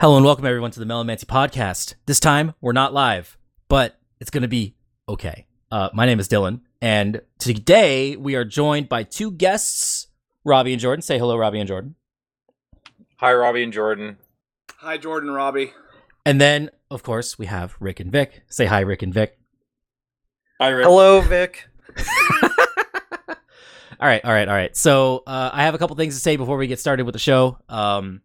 Hello and welcome everyone to the Melomancy podcast. This time we're not live, but it's going to be okay. Uh, my name is Dylan, and today we are joined by two guests, Robbie and Jordan. Say hello, Robbie and Jordan. Hi, Robbie and Jordan. Hi, Jordan Robbie. And then, of course, we have Rick and Vic. Say hi, Rick and Vic. Hi, Rick. Hello, Vic. all right, all right, all right. So uh, I have a couple things to say before we get started with the show. Um,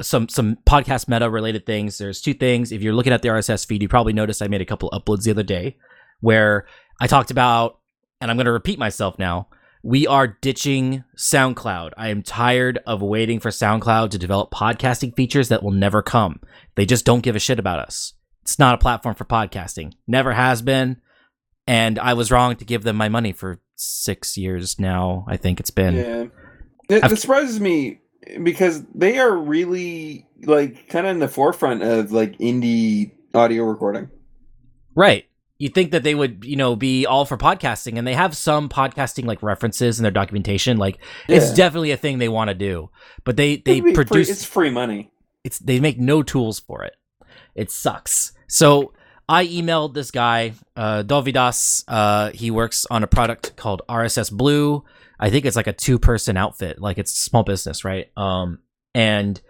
some some podcast meta related things. There's two things. If you're looking at the RSS feed, you probably noticed I made a couple uploads the other day where I talked about, and I'm going to repeat myself now. We are ditching SoundCloud. I am tired of waiting for SoundCloud to develop podcasting features that will never come. They just don't give a shit about us. It's not a platform for podcasting. Never has been. And I was wrong to give them my money for six years now. I think it's been. Yeah. It, it surprises me because they are really like kind of in the forefront of like indie audio recording. Right. You think that they would, you know, be all for podcasting, and they have some podcasting like references in their documentation. Like it's definitely a thing they want to do, but they they It'd be free- produce it's free money. it's they make no tools for it. It sucks. So I emailed this guy, uh, Dovidas. Uh, he works on a product called RSS Blue. I think it's like a two person outfit, like it's small business, right? Um, and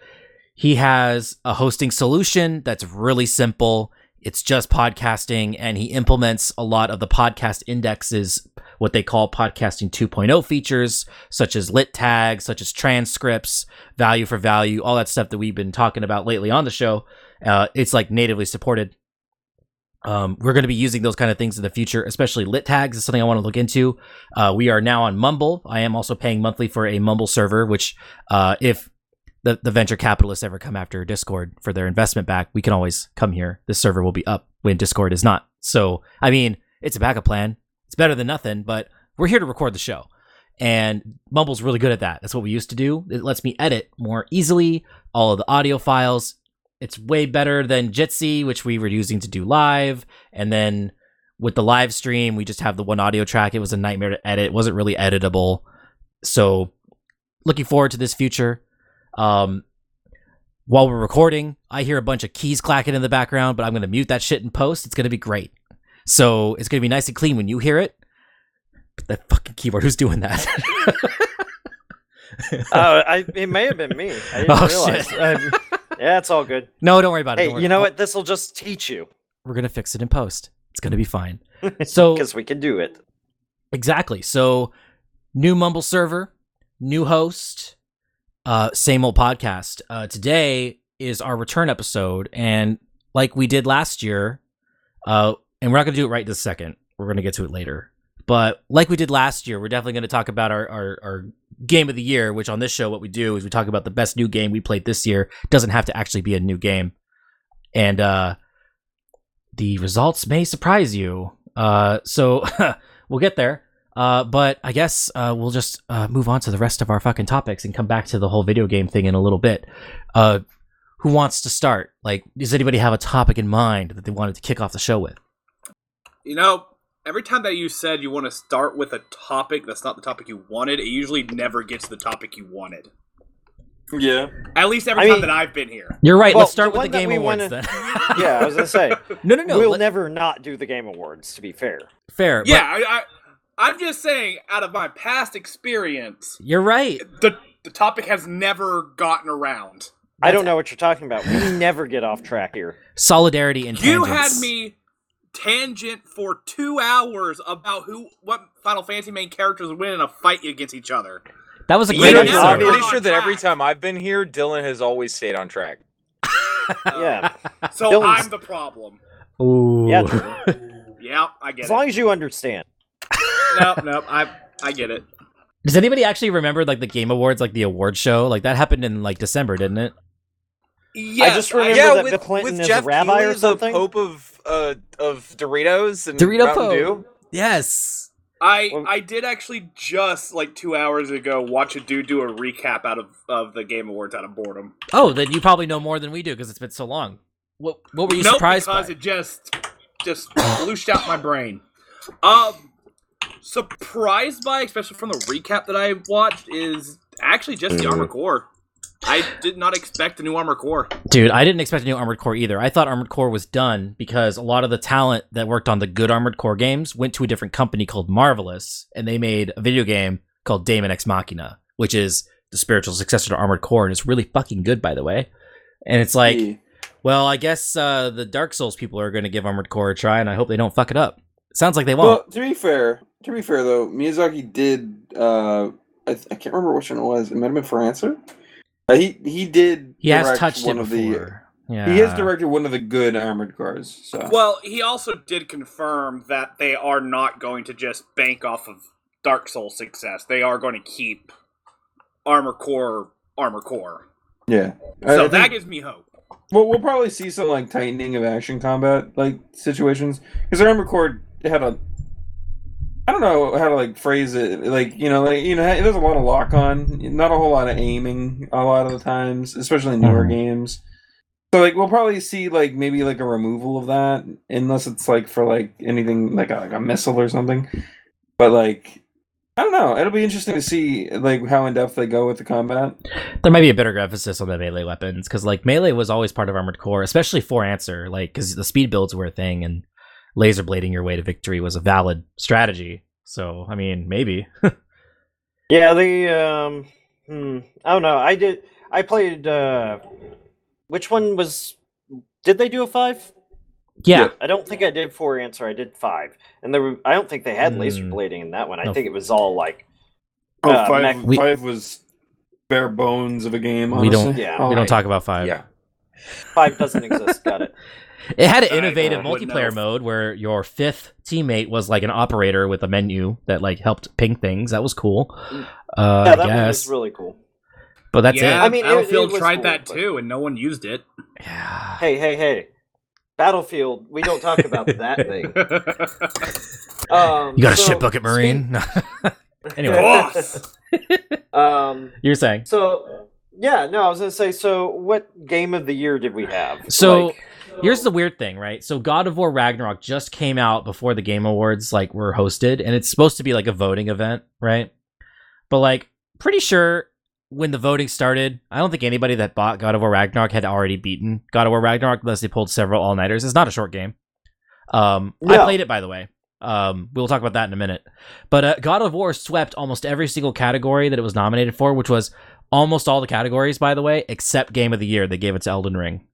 he has a hosting solution that's really simple. It's just podcasting, and he implements a lot of the podcast indexes, what they call podcasting 2.0 features, such as lit tags, such as transcripts, value for value, all that stuff that we've been talking about lately on the show. Uh, it's like natively supported. Um, we're going to be using those kind of things in the future, especially lit tags is something I want to look into. Uh, we are now on Mumble. I am also paying monthly for a Mumble server, which, uh, if the, the venture capitalists ever come after Discord for their investment back, we can always come here. This server will be up when Discord is not. So, I mean, it's a backup plan. It's better than nothing, but we're here to record the show. And Mumble's really good at that. That's what we used to do. It lets me edit more easily all of the audio files. It's way better than Jitsi, which we were using to do live. And then with the live stream, we just have the one audio track. It was a nightmare to edit. It wasn't really editable. So, looking forward to this future. Um, while we're recording, I hear a bunch of keys clacking in the background, but I'm going to mute that shit in post. It's going to be great. So it's going to be nice and clean when you hear it. But that fucking keyboard. Who's doing that? Oh, I, it may have been me. I didn't Oh, realize. shit. Yeah, it's all good. no, don't worry about it. Hey, you know what? This will just teach you We're going to fix it in post. It's going to be fine. So because we can do it. Exactly. So, new Mumble server, new host, uh, same old podcast. Uh, today is our return episode, and like we did last year, uh, and we're not going to do it right this second. We're going to get to it later. But like we did last year, we're definitely going to talk about our, our our game of the year. Which on this show, what we do is we talk about the best new game we played this year. Doesn't have to actually be a new game, and uh, the results may surprise you. Uh, so we'll get there. Uh, but I guess uh, we'll just uh, move on to the rest of our fucking topics and come back to the whole video game thing in a little bit. Uh, who wants to start? Like, does anybody have a topic in mind that they wanted to kick off the show with? You know, every time that you said you want to start with a topic that's not the topic you wanted, it usually never gets to the topic you wanted. Yeah. At least every I time mean- that I've been here. You're right. Well, let's start the with the game awards wanna- then. Yeah, I was gonna say no, no, no. we'll let- never not do the Game Awards. To be fair, fair. but Yeah, I, I, I'm just saying, out of my past experience, you're right. the the topic has never gotten around. I don't know what you're talking about. We never get off track here. Solidarity and You tangents. had me tangent for two hours about who, what Final Fantasy main characters would win in a fight against each other. That was a You great know, I'm now episode. we're pretty on sure that every time I've been here, Dylan has always stayed on track. Yeah, uh, So Dylan's- I'm the problem. Ooh. yeah. Yeah, I get As it. long as you understand. nope, nope. I I get it. Does anybody actually remember like the Game Awards, like the award show? Like that happened in like December, didn't it? Yes, just remember yeah, that with, Bill Clinton with is a Jeff rabbi or something? the Pope of uh, of Doritos and Dorito Mountain Pope. Dew. Yes. I Well- I did actually just like two hours ago watch a dude do a recap out of of the Game Awards out of boredom. Oh, then you probably know more than we do because it's been so long. What What were you nope, surprised because by? it just just loosed out my brain. Um, surprised by, especially from the recap that I watched, is actually just the Armor Core. I did not expect a new Armored Core. Dude, I didn't expect a new Armored Core either. I thought Armored Core was done because a lot of the talent that worked on the good Armored Core games went to a different company called Marvelous, and they made a video game called Daemon X Machina, which is the spiritual successor to Armored Core, and it's really fucking good, by the way. And it's like, Yeah. well, I guess uh, the Dark Souls people are going to give Armored Core a try, and I hope they don't fuck it up. sounds like they won't. to be fair, to be fair though, Miyazaki did. Uh, I, I can't remember which one it was. It might have been for Answer. Uh, he he did. he has direct touched it one of the. before. yeah. He has directed one of the good Armored Cores. So Well, he also did confirm that they are not going to just bank off of Dark Souls success. They are going to keep Armor Core Armor Core. yeah. So I that think- gives me hope. Well, we'll probably see some like tightening of action combat like situations because armor Core had a. I don't know how to like phrase it. Like you know, like you know, there's a lot of lock on, not a whole lot of aiming a lot of the times, especially in newer Mhm. games. So like we'll probably see like maybe like a removal of that, unless it's like for like anything like a, like a missile or something. But like I don't know. It'll be interesting to see like how in depth they go with the combat. There might be a better emphasis on the melee weapons because like melee was always part of Armored Core, especially for answer, like because the speed builds were a thing and laser blading your way to victory was a valid strategy. So I mean, maybe. Yeah, the um, hmm, I don't know. I did. I played. uh Which one was? Did they do a five? yeah, I don't think I did For Answer. I did five, and there. Were, I don't think they had laser Hmm. blading in that one. I No. think it was all like. Oh, Uh, five, mech- We- five was bare bones of a game. We don't- Yeah. Oh, we don't talk about five. Yeah. Five doesn't exist. Got it. It had an innovative wouldn't multiplayer mode where your fifth teammate was like an operator with a menu that like helped ping things. That was cool. Uh, yeah, I that one was really cool. but that's yeah, it. I mean, it- it Battlefield tried cool, that but- too, and no one used it. Yeah. Hey, hey, hey! Battlefield. We don't talk about that thing. Um, You got a shit bucket, Marine. anyway, Boss! Um. you're saying. So yeah, no, I was gonna say. So, what game of the year did we have? So, Like- Here's the weird thing, right? So God of War Ragnarok just came out before the Game Awards like were hosted, and it's supposed to be like a voting event, right? But like, pretty sure when the voting started, I don't think anybody that bought God of War Ragnarok had already beaten God of War Ragnarok unless they pulled several all nighters. It's not a short game. Um, I played it by the way. Um, we'll talk about that in a minute. But uh, God of War swept almost every single category that it was nominated for, which was almost all the categories, by the way, except Game of the Year. They gave it to Elden Ring.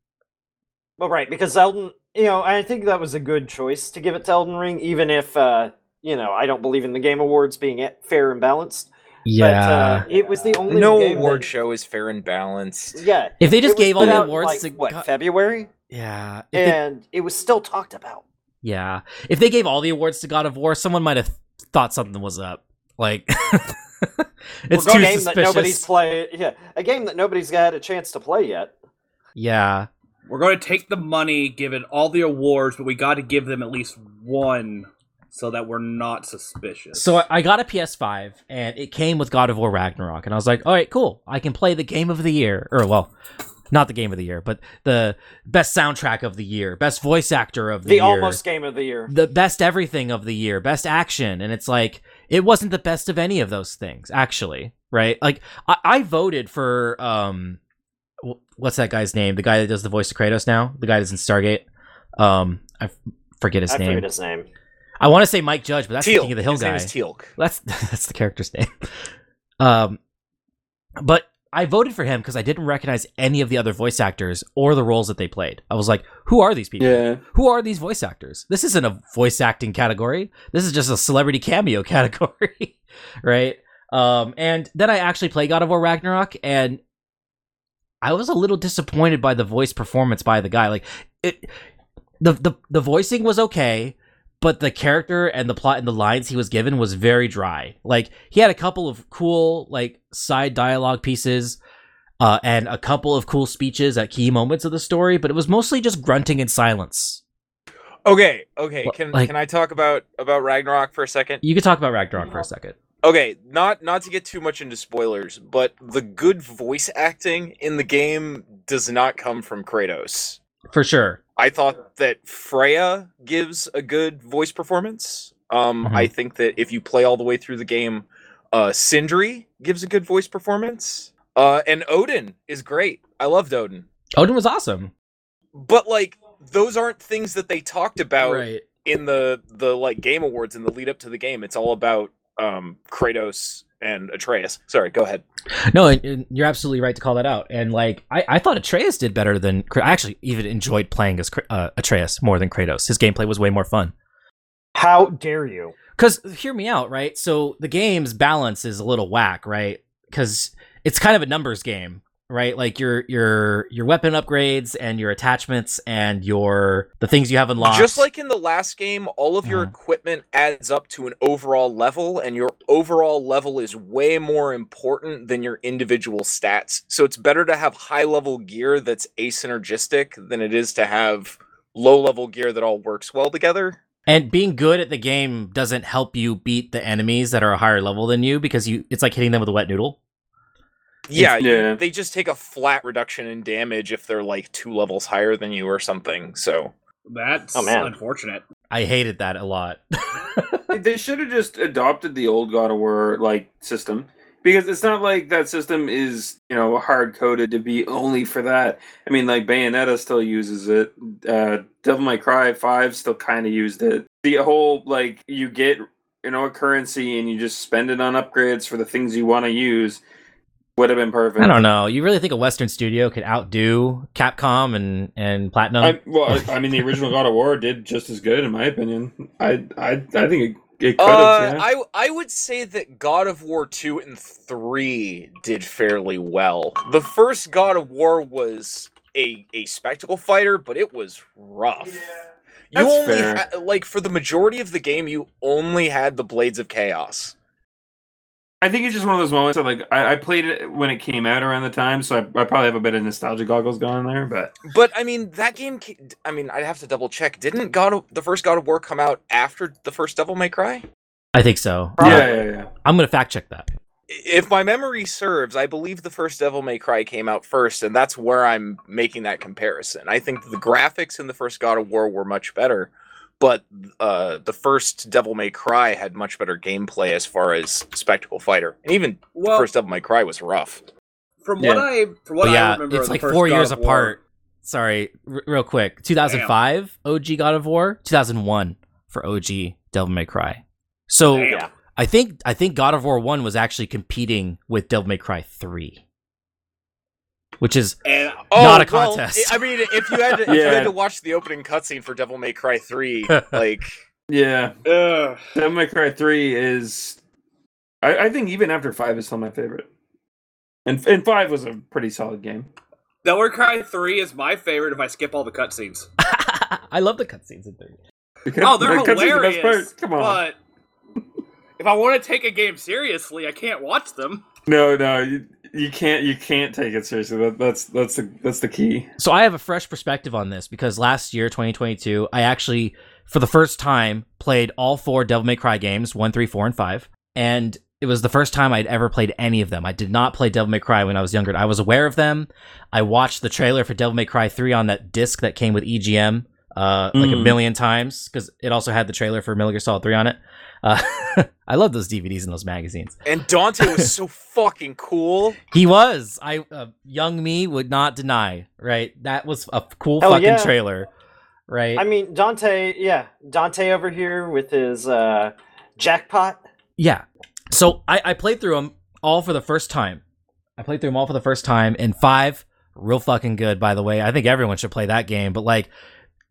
Well, right, because Elden, you know, I think that was a good choice to give it to Elden Ring, even if, uh, you know, I don't believe in the Game Awards being fair and balanced. Yeah, but uh, it was the only No game award that- show is fair and balanced. Yeah, If they just gave all put the out, awards like, to what God- February, Yeah. If they, and it was still talked about. yeah. If they gave all the awards to God of War, someone might have thought something was up. Like, it's Well, too a game that nobody's suspicious. played. Yeah, a game that nobody's had a chance to play yet. Yeah. We're going to take the money, give it all the awards, but we got to give them at least one so that we're not suspicious. So I- I got a PS5 and it came with God of War Ragnarok, and I was like, all right, cool. I can play the game of the year. Or, well, not the game of the year, but the best soundtrack of the year, best voice actor of the, The year. The almost game of the year. the best everything of the year, best action, and it's like it wasn't the best of any of those things, actually, right? Like I, I voted for um, wh- what's that guy's name? The guy that does the voice of Kratos now, the guy that's in Stargate. Um, I f- forget his I name. forget his name. I want to say Mike Judge, but that's the King of the Hill His guy. name is Teal'c. That's that's the character's name. Um, but I voted for him because I didn't recognize any of the other voice actors or the roles that they played. I was like, who are these people? Yeah. Who are these voice actors? This isn't a voice acting category. This is just a celebrity cameo category, right? Um, and then I actually play God of War Ragnarok, and I was a little disappointed by the voice performance by the guy. Like it, the the the voicing was okay, but the character and the plot and the lines he was given was very dry. Like he had a couple of cool like side dialogue pieces. Uh, and a couple of cool speeches at key moments of the story, but it was mostly just grunting in silence. Okay, okay. Can like- can I talk about about Ragnarok for a second? You could talk about Ragnarok for a second. Okay, not not to get too much into spoilers, but the good voice acting in the game does not come from Kratos. For sure. I thought that Freya gives a good voice performance. Um, Mhm. I think that if you play all the way through the game, uh, Sindri gives a good voice performance. Uh, and Odin is great. I loved Odin. Odin was awesome. But like those aren't things that they talked about right. in the the like game awards in the lead up to the game. It's all about um Kratos and Atreus. Sorry, go ahead. No, and, and you're absolutely right to call that out. And like, I, I thought Atreus did better than. I actually even enjoyed playing as uh, Atreus more than Kratos. His gameplay was way more fun. How dare you? Because hear me out, right? So the game's balance is a little whack, right? Because it's kind of a numbers game, right? Like your your your weapon upgrades and your attachments and your the things you have unlocked. Just like in the last game, all of your Mhm. equipment adds up to an overall level, and your overall level is way more important than your individual stats. So it's better to have high level gear that's asynergistic than it is to have low level gear that all works well together. And being good at the game doesn't help you beat the enemies that are a higher level than you because you it's like hitting them with a wet noodle. Yeah, you- Yeah. they just take a flat reduction in damage if they're like two levels higher than you or something. So That's Oh, man. unfortunate. I hated that a lot. they should have just adopted the old God of War like system because it's not like that system is you know hard coded to be only for that. I mean, like Bayonetta still uses it. Uh, Devil May Cry Five still kind of used it. The whole like you get you know a currency and you just spend it on upgrades for the things you want to use would have been perfect. I don't know. You really think a Western studio could outdo Capcom and and Platinum? I, well, I I mean, the original God of War did just as good, in my opinion. I, I, I think it, it could have. Uh, yeah. I I would say that God of War two and three did fairly well. The first God of War was a a spectacle fighter, but it was rough. You That's only fair. ha- like for the majority of the game, you only had the Blades of Chaos. I think it's just one of those moments that, like, I, I played it when it came out around the time, so I, I probably have a bit of nostalgia goggles going there. But But I mean, that game. I mean, I'd have to double check. Didn't God of, the first God of War come out after the first Devil May Cry? I think so. yeah, yeah, yeah. I'm gonna fact check that. If my memory serves, I believe the first Devil May Cry came out first, and that's where I'm making that comparison. I think the graphics in the first God of War were much better, but uh, the first Devil May Cry had much better gameplay as far as spectacle fighter, and even the first Devil May Cry was rough. from what I from what But I yeah, remember, it's of the like first four God years apart. Sorry, r- real quick. 2005 OG God of War, 2001 for OG Devil May Cry. So Damn. I think I think God of War One was actually competing with Devil May Cry Three, which is And Not a well, contest. I mean, if you had to, if you had to watch the opening cutscene for Devil May Cry three, like Yeah, uh, Devil May Cry Three is, I, I think even after five is still my favorite, and and five was a pretty solid game. Devil May Cry Three is my favorite if I skip all the cutscenes. I love the cutscenes in three. The Oh, cut- they're the cutscene's the hilarious. best part. Come on, But if I want to take a game seriously, I can't watch them. No, no, you, you can't, you can't take it seriously. That, that's that's the that's the key. So I have a fresh perspective on this because last year, 2022, I actually, for the first time, played all four Devil May Cry games one, three, four, and 5. And it was the first time I'd ever played any of them. I did not play Devil May Cry when I was younger. I was aware of them. I watched the trailer for Devil May Cry 3 on that disc that came with EGM uh, like a Mm. million times because it also had the trailer for Metal Gear Solid 3 on it. Uh, I love those DVDs and those magazines. and Dante was so fucking cool. He was. I uh, young me would not deny. Right, that was a cool Hell fucking yeah. trailer. Right. I mean, Dante, yeah, Dante over here with his uh, jackpot. yeah. So I, I played through them all for the first time. I played through them all for the first time. in five, real fucking good. By the way, I think everyone should play that game. But like,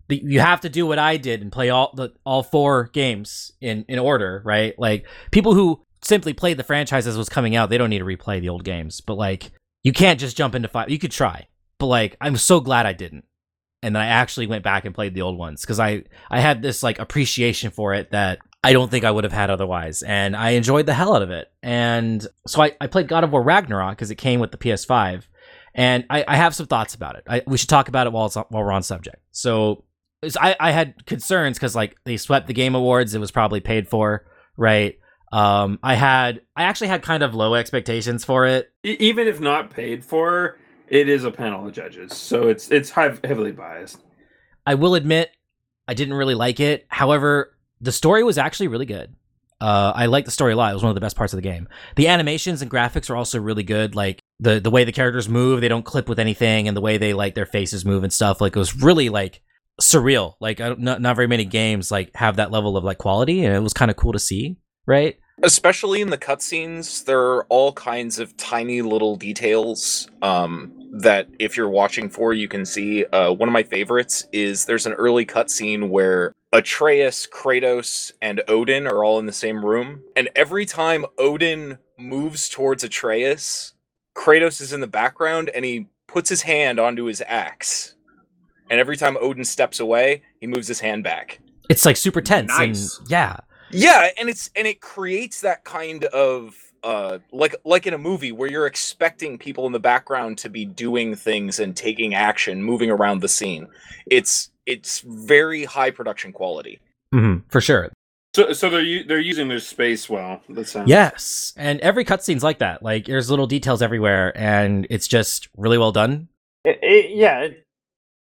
the, you have to do what I did and play all the all four games in in order. Right. Like people who simply played the franchise as was coming out, they don't need to replay the old games. But like, you can't just jump into five. You could try, but like, I'm so glad I didn't. And then I actually went back and played the old ones because I I had this like appreciation for it that I don't think I would have had otherwise. And I enjoyed the hell out of it. And so I, I played God of War Ragnarok because it came with the PS5. And I, I have some thoughts about it. I, we should talk about it while, while we're on subject. So it's- I, I had concerns because like they swept the Game Awards. It was probably paid for, right? Um, I had I actually had kind of low expectations for it. Even if not paid for, it is a panel of judges, so it's it's high, heavily biased. I will admit I didn't really like it. However, the story was actually really good. Uh, I liked the story a lot. It was one of the best parts of the game. The animations and graphics are also really good. Like the the way the characters move, they don't clip with anything, and the way they like their faces move and stuff. Like it was really like surreal. Like not not very many games like have that level of like quality, and it was kind of cool to see. Right? especially in the cutscenes there are all kinds of tiny little details um, that if you're watching for you can see uh, one of my favorites is there's an early cutscene where atreus kratos and odin are all in the same room and every time odin moves towards atreus kratos is in the background and he puts his hand onto his axe and every time odin steps away he moves his hand back It's like super tense. Nice. And, yeah. yeah and it's and it creates that kind of uh like like in a movie where you're expecting people in the background to be doing things and taking action moving around the scene it's it's very high production quality hmm for sure. So, so they're u- they're using their space well. That sounds Yes, and every cutscene's like that. Like there's little details everywhere, and it's just really well done. It, it, yeah, it,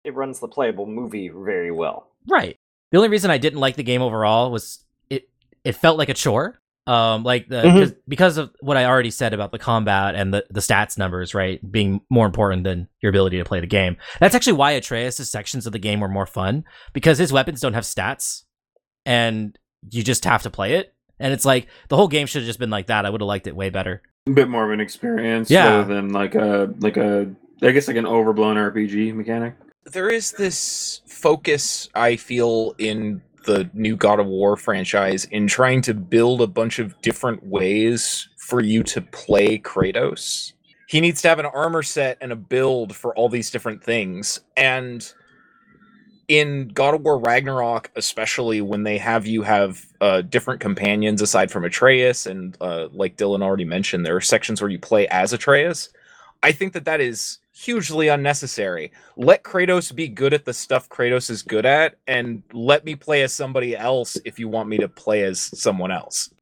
it runs the playable movie very well. Right. The only reason I didn't like the game overall was it it felt like a chore. Um, like the Mhm. 'cause- because of what I already said about the combat and the the stats numbers, right, being more important than your ability to play the game. That's actually why Atreus' sections of the game were more fun because his weapons don't have stats, and you just have to play it. And it's like the whole game should have just been like that. I would have liked it way better. a bit more of an experience, Yeah. rather than like a like a I guess like an overblown RPG mechanic. There is this focus i feel in the new god of war franchise in trying to build a bunch of different ways for you to play kratos. He needs to have an armor set and a build for all these different things. And in god of war ragnarok especially when they have you have uh, different companions aside from atreus and uh, like dylan already mentioned there are sections where you play as atreus. I think that that is hugely unnecessary let Kratos be good at the stuff Kratos is good at, and let me play as somebody else if you want me to play as someone else.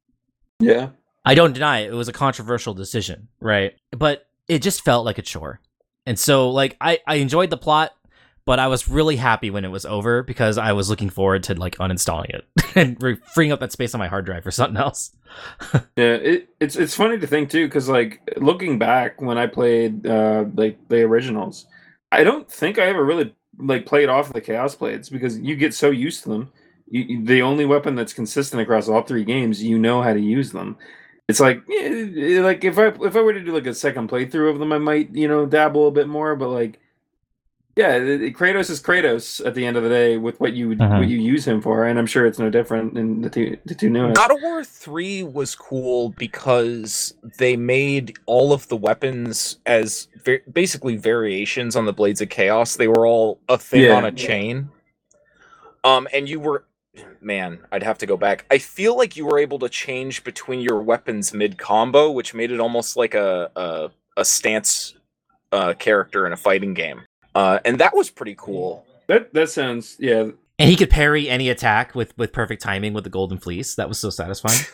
Yeah, I don't deny it. It was a controversial decision, right? But it just felt like a chore. And so, like, I, I enjoyed the plot, but I was really happy when it was over because I was looking forward to, like, uninstalling it and re- freeing up that space on my hard drive for something else. yeah. It, it's it's funny to think too, because like looking back when I played uh like the originals, I don't think I ever really like played off the Chaos Blades because you get so used to them. You, you- the only weapon that's consistent across all three games, you know how to use them. It's like like if I if I were to do like a second playthrough of them, I might you know dabble a bit more. But like, yeah, it- it- Kratos is Kratos at the end of the day with what you Mhm. what you use him for, and I'm sure it's no different in the two the two newest. God of War 3 was cool because they made all of the weapons as va- basically variations on the Blades of Chaos. They were all a thing Yeah. on a chain. Um, and you were, man, I'd have to go back. I feel like you were able to change between your weapons mid combo, which made it almost like a a, a stance uh, character in a fighting game. Uh, and that was pretty cool. That that sounds yeah. And he could parry any attack with, with perfect timing with the Golden Fleece. That was so satisfying.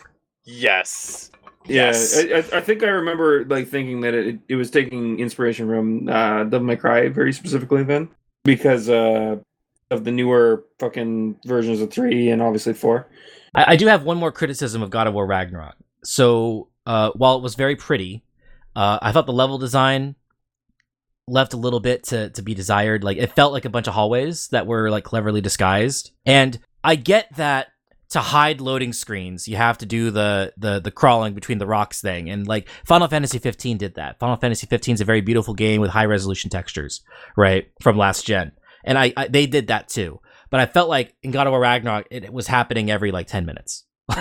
Yes. Yeah, Yes. I, I, I think I remember like thinking that it, it was taking inspiration from uh, Devil May Cry very specifically then because uh, of the newer fucking versions of three and obviously four. I, I do have one more criticism of God of War Ragnarok. So, uh, while it was very pretty, uh, I thought the level design left a little bit to, to be desired. Like, it felt like a bunch of hallways that were like cleverly disguised. And I get that to hide loading screens, you have to do the the the crawling between the rocks thing, and like Final Fantasy 15 did that. Final Fantasy 15 is a very beautiful game with high resolution textures, right, from last gen, and I, I they did that too. But I felt like in God of War Ragnarok, it, it was happening every like 10 minutes.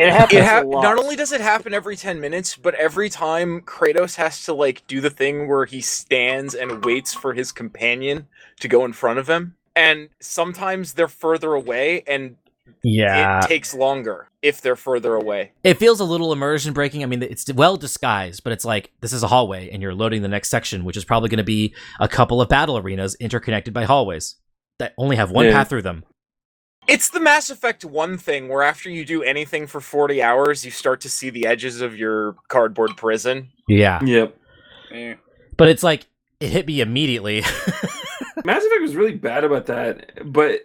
It happens It hap- a lot. not only does it happen every 10 minutes, but every time Kratos has to like do the thing where he stands and waits for his companion to go in front of him. And sometimes they're further away and yeah it takes longer if they're further away. it feels a little immersion breaking. I mean, it's well disguised, but it's like this is a hallway, and you're loading the next section, which is probably going to be a couple of battle arenas interconnected by hallways that only have one Yeah. path through them. It's the Mass Effect 1 thing where after you do anything for 40 hours, you start to see the edges of your cardboard prison. Yeah, Yep. Eh. but it's like it hit me immediately. Mass Effect was really bad about that, but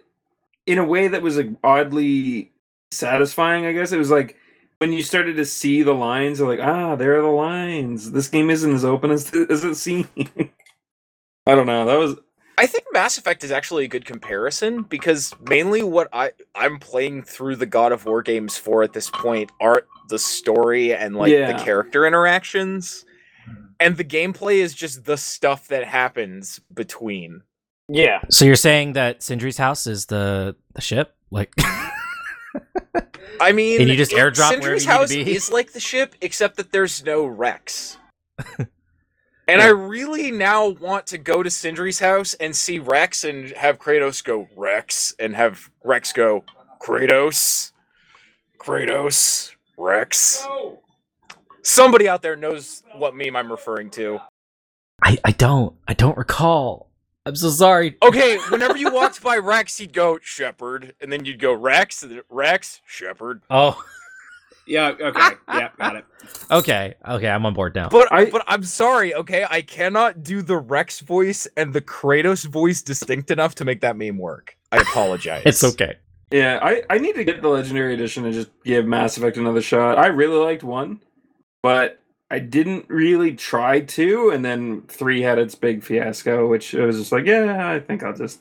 in a way that was like oddly satisfying. I guess it was like when you started to see the lines, you're like, ah, there are the lines. This game isn't as open as as it seems. I don't know. That was I think Mass Effect is actually a good comparison because mainly what I I'm playing through the God of War games for at this point are the story and like Yeah. the character interactions. Hmm. And the gameplay is just the stuff that happens between. Yeah. So you're saying that Sindri's house is the the ship? Like I mean, And you just it- airdrop Sindri's wherever you need to house be? is like the ship, except that there's no Wrex. and I really now want to go to Sindri's house and see Wrex and have Kratos go Wrex and have Wrex go Kratos, Kratos, Wrex. Somebody out there knows what meme I'm referring to. I, I don't. I don't recall. I'm so sorry. Okay, whenever you walked by Wrex, he'd go Shepard, and then you'd go Wrex, and Wrex, Shepard. Oh, Yeah. Okay. yeah. Got it. okay. Okay, I'm on board now. But I- but I'm sorry, okay? I cannot do the Wrex voice and the Kratos voice distinct enough to make that meme work. I apologize. It's okay. yeah. I I need to get the legendary edition and just give Mass Effect another shot. I really liked one, but I didn't really try two, and then three had its big fiasco, which I was just like, yeah, I think I'll just.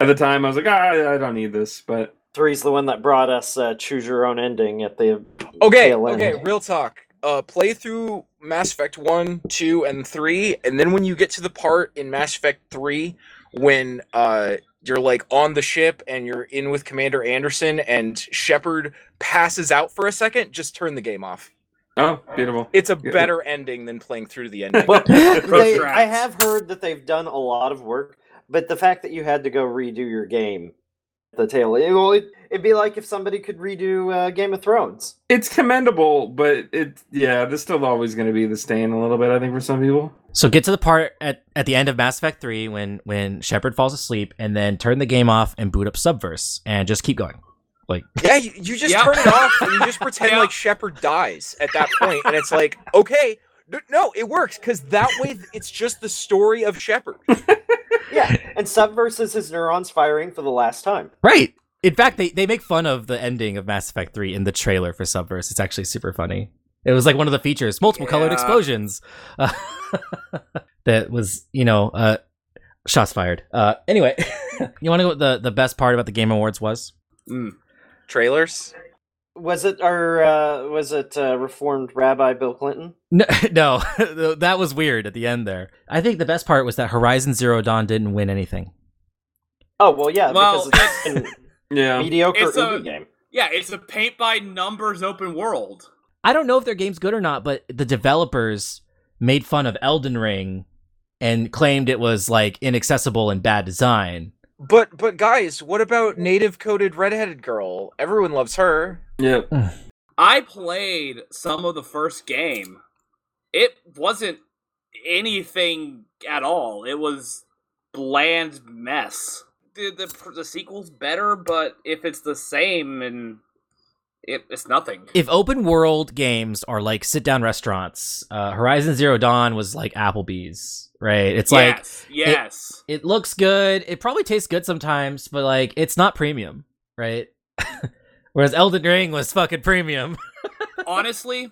At the time, I was like, ah, I don't need this, but Three's the one that brought us uh, choose your own ending at the Okay, tail okay, real talk. Uh play through Mass Effect 1, 2 and 3 and then when you get to the part in Mass Effect 3 when uh you're like on the ship and you're in with Commander Anderson and Shepard passes out for a second, just turn the game off. oh, beautiful. It's a Yeah. better ending than playing through the ending. Well, they, I have heard that they've done a lot of work, but the fact that you had to go redo your game at the tail, it, well, it, it'd be like if somebody could redo uh, Game of Thrones. It's commendable, but it yeah, there's still always going to be the stain a little bit. I think for some people. So get to the part at, at the end of Mass Effect 3 when when Shepard falls asleep and then turn the game off and boot up Subverse and just keep going. Like Yeah, you, you just Yeah. turn it off and you just pretend Yeah. like Shepard dies at that point, and it's like, okay, n- no, it works because that way it's just the story of Shepard. Yeah, and Subverse is his neurons firing for the last time. Right. In fact, they, they make fun of the ending of Mass Effect 3 in the trailer for Subverse. It's actually super funny. It was like one of the features, multiple colored explosions. Uh, that was, you know, uh, shots fired. Uh, anyway, you want to know what the, the best part about the Game Awards was? Mm. Trailers. Was it our uh, was it uh, Reformed Rabbi Bill Clinton? No, no, that was weird at the end there. I think the best part was that Horizon Zero Dawn didn't win anything. Oh well, yeah, Well, because it's a Yeah, mediocre It's a- indie game. Yeah, it's a paint by numbers open world. I don't know if their game's good or not, but the developers made fun of Elden Ring and claimed it was like inaccessible and bad design. But but guys, what about native coded redheaded girl? Everyone loves her. yeah. Hmm. I played some of the first game. It wasn't anything at all. It was bland mess. The the, the sequel's better, but if it's the same and it, it's nothing. If open world games are like sit down restaurants, uh, Horizon Zero Dawn was like Applebee's, right? It's like yes, yes. it looks good. It probably tastes good sometimes, but like it's not premium, right? Whereas Elden Ring was fucking premium. Honestly,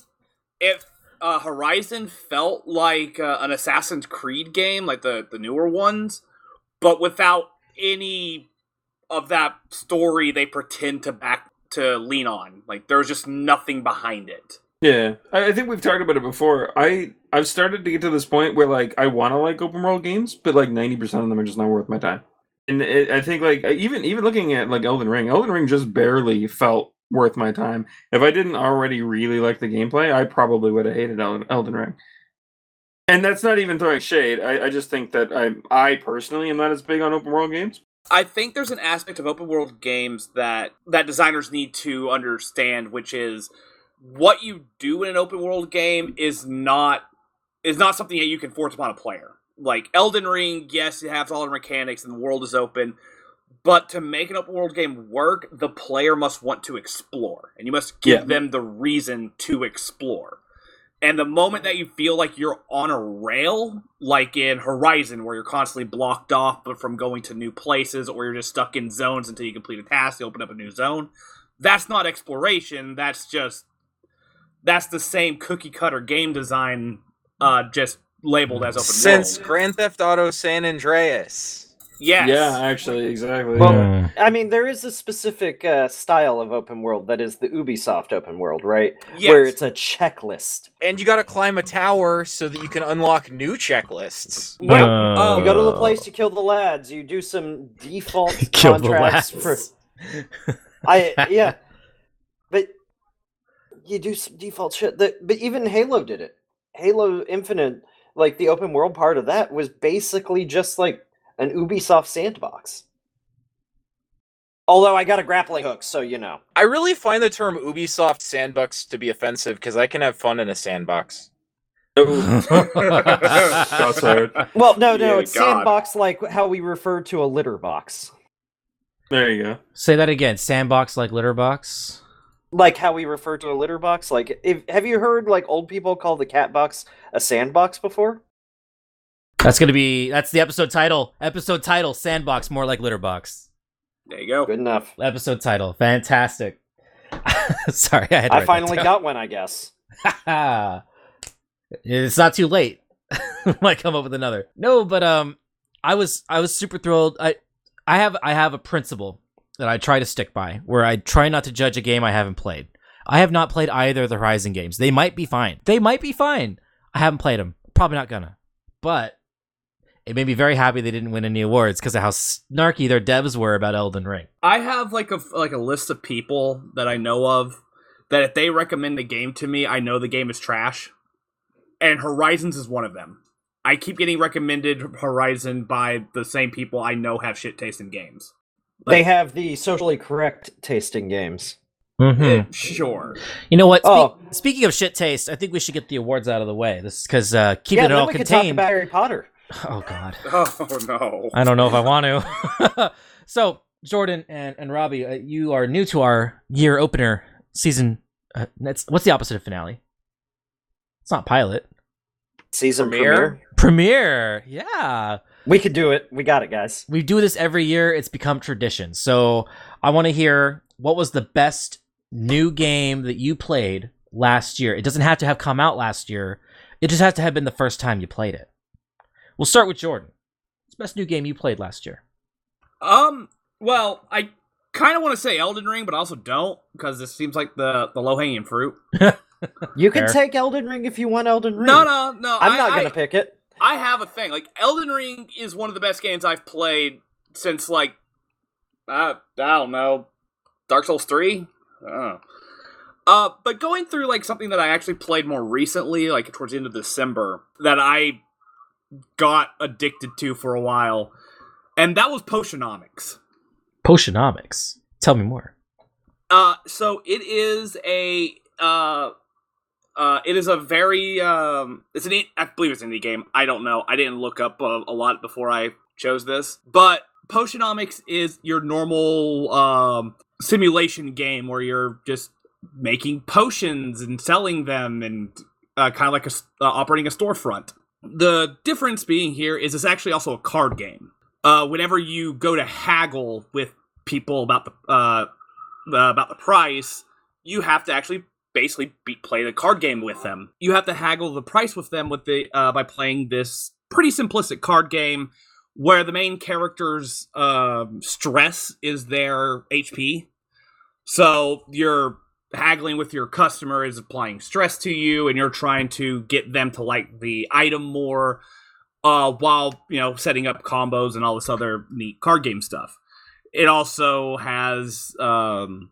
if uh, Horizon felt like uh, an Assassin's Creed game, like the the newer ones, but without any of that story they pretend to back to lean on. Like there's just nothing behind it. Yeah, I, think we've talked about it before. I I've started to get to this point where like I want to like open world games, but like ninety percent of them are just not worth my time. And it, I think like even even looking at like Elden Ring, Elden Ring just barely felt worth my time. If I didn't already really like the gameplay, I probably would have hated Elden, Elden Ring. And that's not even throwing shade. I, I just think that I I personally am not as big on open world games. I think there's an aspect of open world games that that designers need to understand, which is what you do in an open world game is not is not something that you can force upon a player. Like Elden Ring, yes, it has all the mechanics and the world is open, but to make an open world game work, the player must want to explore, and you must give Yeah. them the reason to explore. And the moment that you feel like you're on a rail, like in Horizon, where you're constantly blocked off but from going to new places, or you're just stuck in zones until you complete a task, you open up a new zone, that's not exploration. That's just that's the same cookie cutter game design, uh, just labeled as open Since world. Grand Theft Auto San Andreas. Yes. Yeah, actually, exactly. Well, yeah. I mean, there is a specific uh, style of open world that is the Ubisoft open world, right? Yes. Where it's a checklist. And you gotta climb a tower so that you can unlock new checklists. Well, Uh, um, You go to the place, you kill the lads, you do some default Kill the contracts lads. for. I yeah, but you do some default shit. That but even Halo did it. Halo Infinite, like the open world part of that, was basically just like an Ubisoft sandbox. Although I got a grappling hook, so you know. I really find the term Ubisoft sandbox to be offensive because I can have fun in a sandbox. Shots fired. Well, no, no, Yeah, it's God. sandbox like how we refer to a litter box. There you go. Say that again. Sandbox like litter box. Like how we refer to a litter box. Like, if, have you heard like old people call the cat box a sandbox before? That's gonna be. That's the episode title. Episode title. Sandbox more like litter box. There you go. Good enough. Episode title. Fantastic. Sorry, I had. To I finally got one, I guess. it's not too late. Might come up with another. No, but um, I was I was super thrilled. I I have I have a principle that I try to stick by, where I try not to judge a game I haven't played. I have not played either of the Horizon games. They might be fine. They might be fine. I haven't played them. Probably not gonna. But it made me very happy they didn't win any awards because of how snarky their devs were about Elden Ring. I have like a like a list of people that I know of that if they recommend a game to me, I know the game is trash. And Horizons is one of them. I keep getting recommended Horizon by the same people I know have shit taste in games. They have the socially correct tasting games. Mm-hmm. Sure. You know what? Spe- Oh. Speaking of shit taste, I think we should get the awards out of the way. This because uh, keeping yeah, it then all we could talk contained. about Harry Potter. Oh God, Oh no. I don't know if I want to. so Jordan and and Robbie, uh, you are new to our year opener season. Uh, that's what's the opposite of finale? It's not pilot. Season Premiere? premiere. Premiere. Yeah. We could do it. We got it, guys. we do this every year. It's become tradition. So I want to hear what was the best new game that you played last year. It doesn't have to have come out last year. It just has to have been the first time you played it. We'll start with Jordan. What's the best new game you played last year? Um. Well, I kind of want to say Elden Ring, but I also don't because this seems like the the low hanging fruit. You can Fair. take Elden Ring if you want Elden Ring. No, no, no. I'm I- not gonna I- pick it. I have a thing. Like Elden Ring is one of the best games I've played since like uh, I don't know, Dark Souls three. Uh, uh, but going through like something that I actually played more recently, like towards the end of December, that I got addicted to for a while, and that was Potionomics. Potionomics. Tell me more. Uh, so it is a uh, uh, it is a very um, it's an I believe it's an indie game. I don't know. I didn't look up a, a lot before I chose this, but Potionomics is your normal um simulation game where you're just making potions and selling them and uh, kind of like a uh, operating a storefront. The difference being here is it's actually also a card game. Uh, whenever you go to haggle with people about the uh, uh, about the price, you have to actually basically beat, play the card game with them. You have to haggle the price with them with the uh, by playing this pretty simplistic card game where the main character's um, stress is their HP. So you're haggling with your customer is applying stress to you, and you're trying to get them to like the item more, uh, while you know setting up combos and all this other neat card game stuff. It also has um,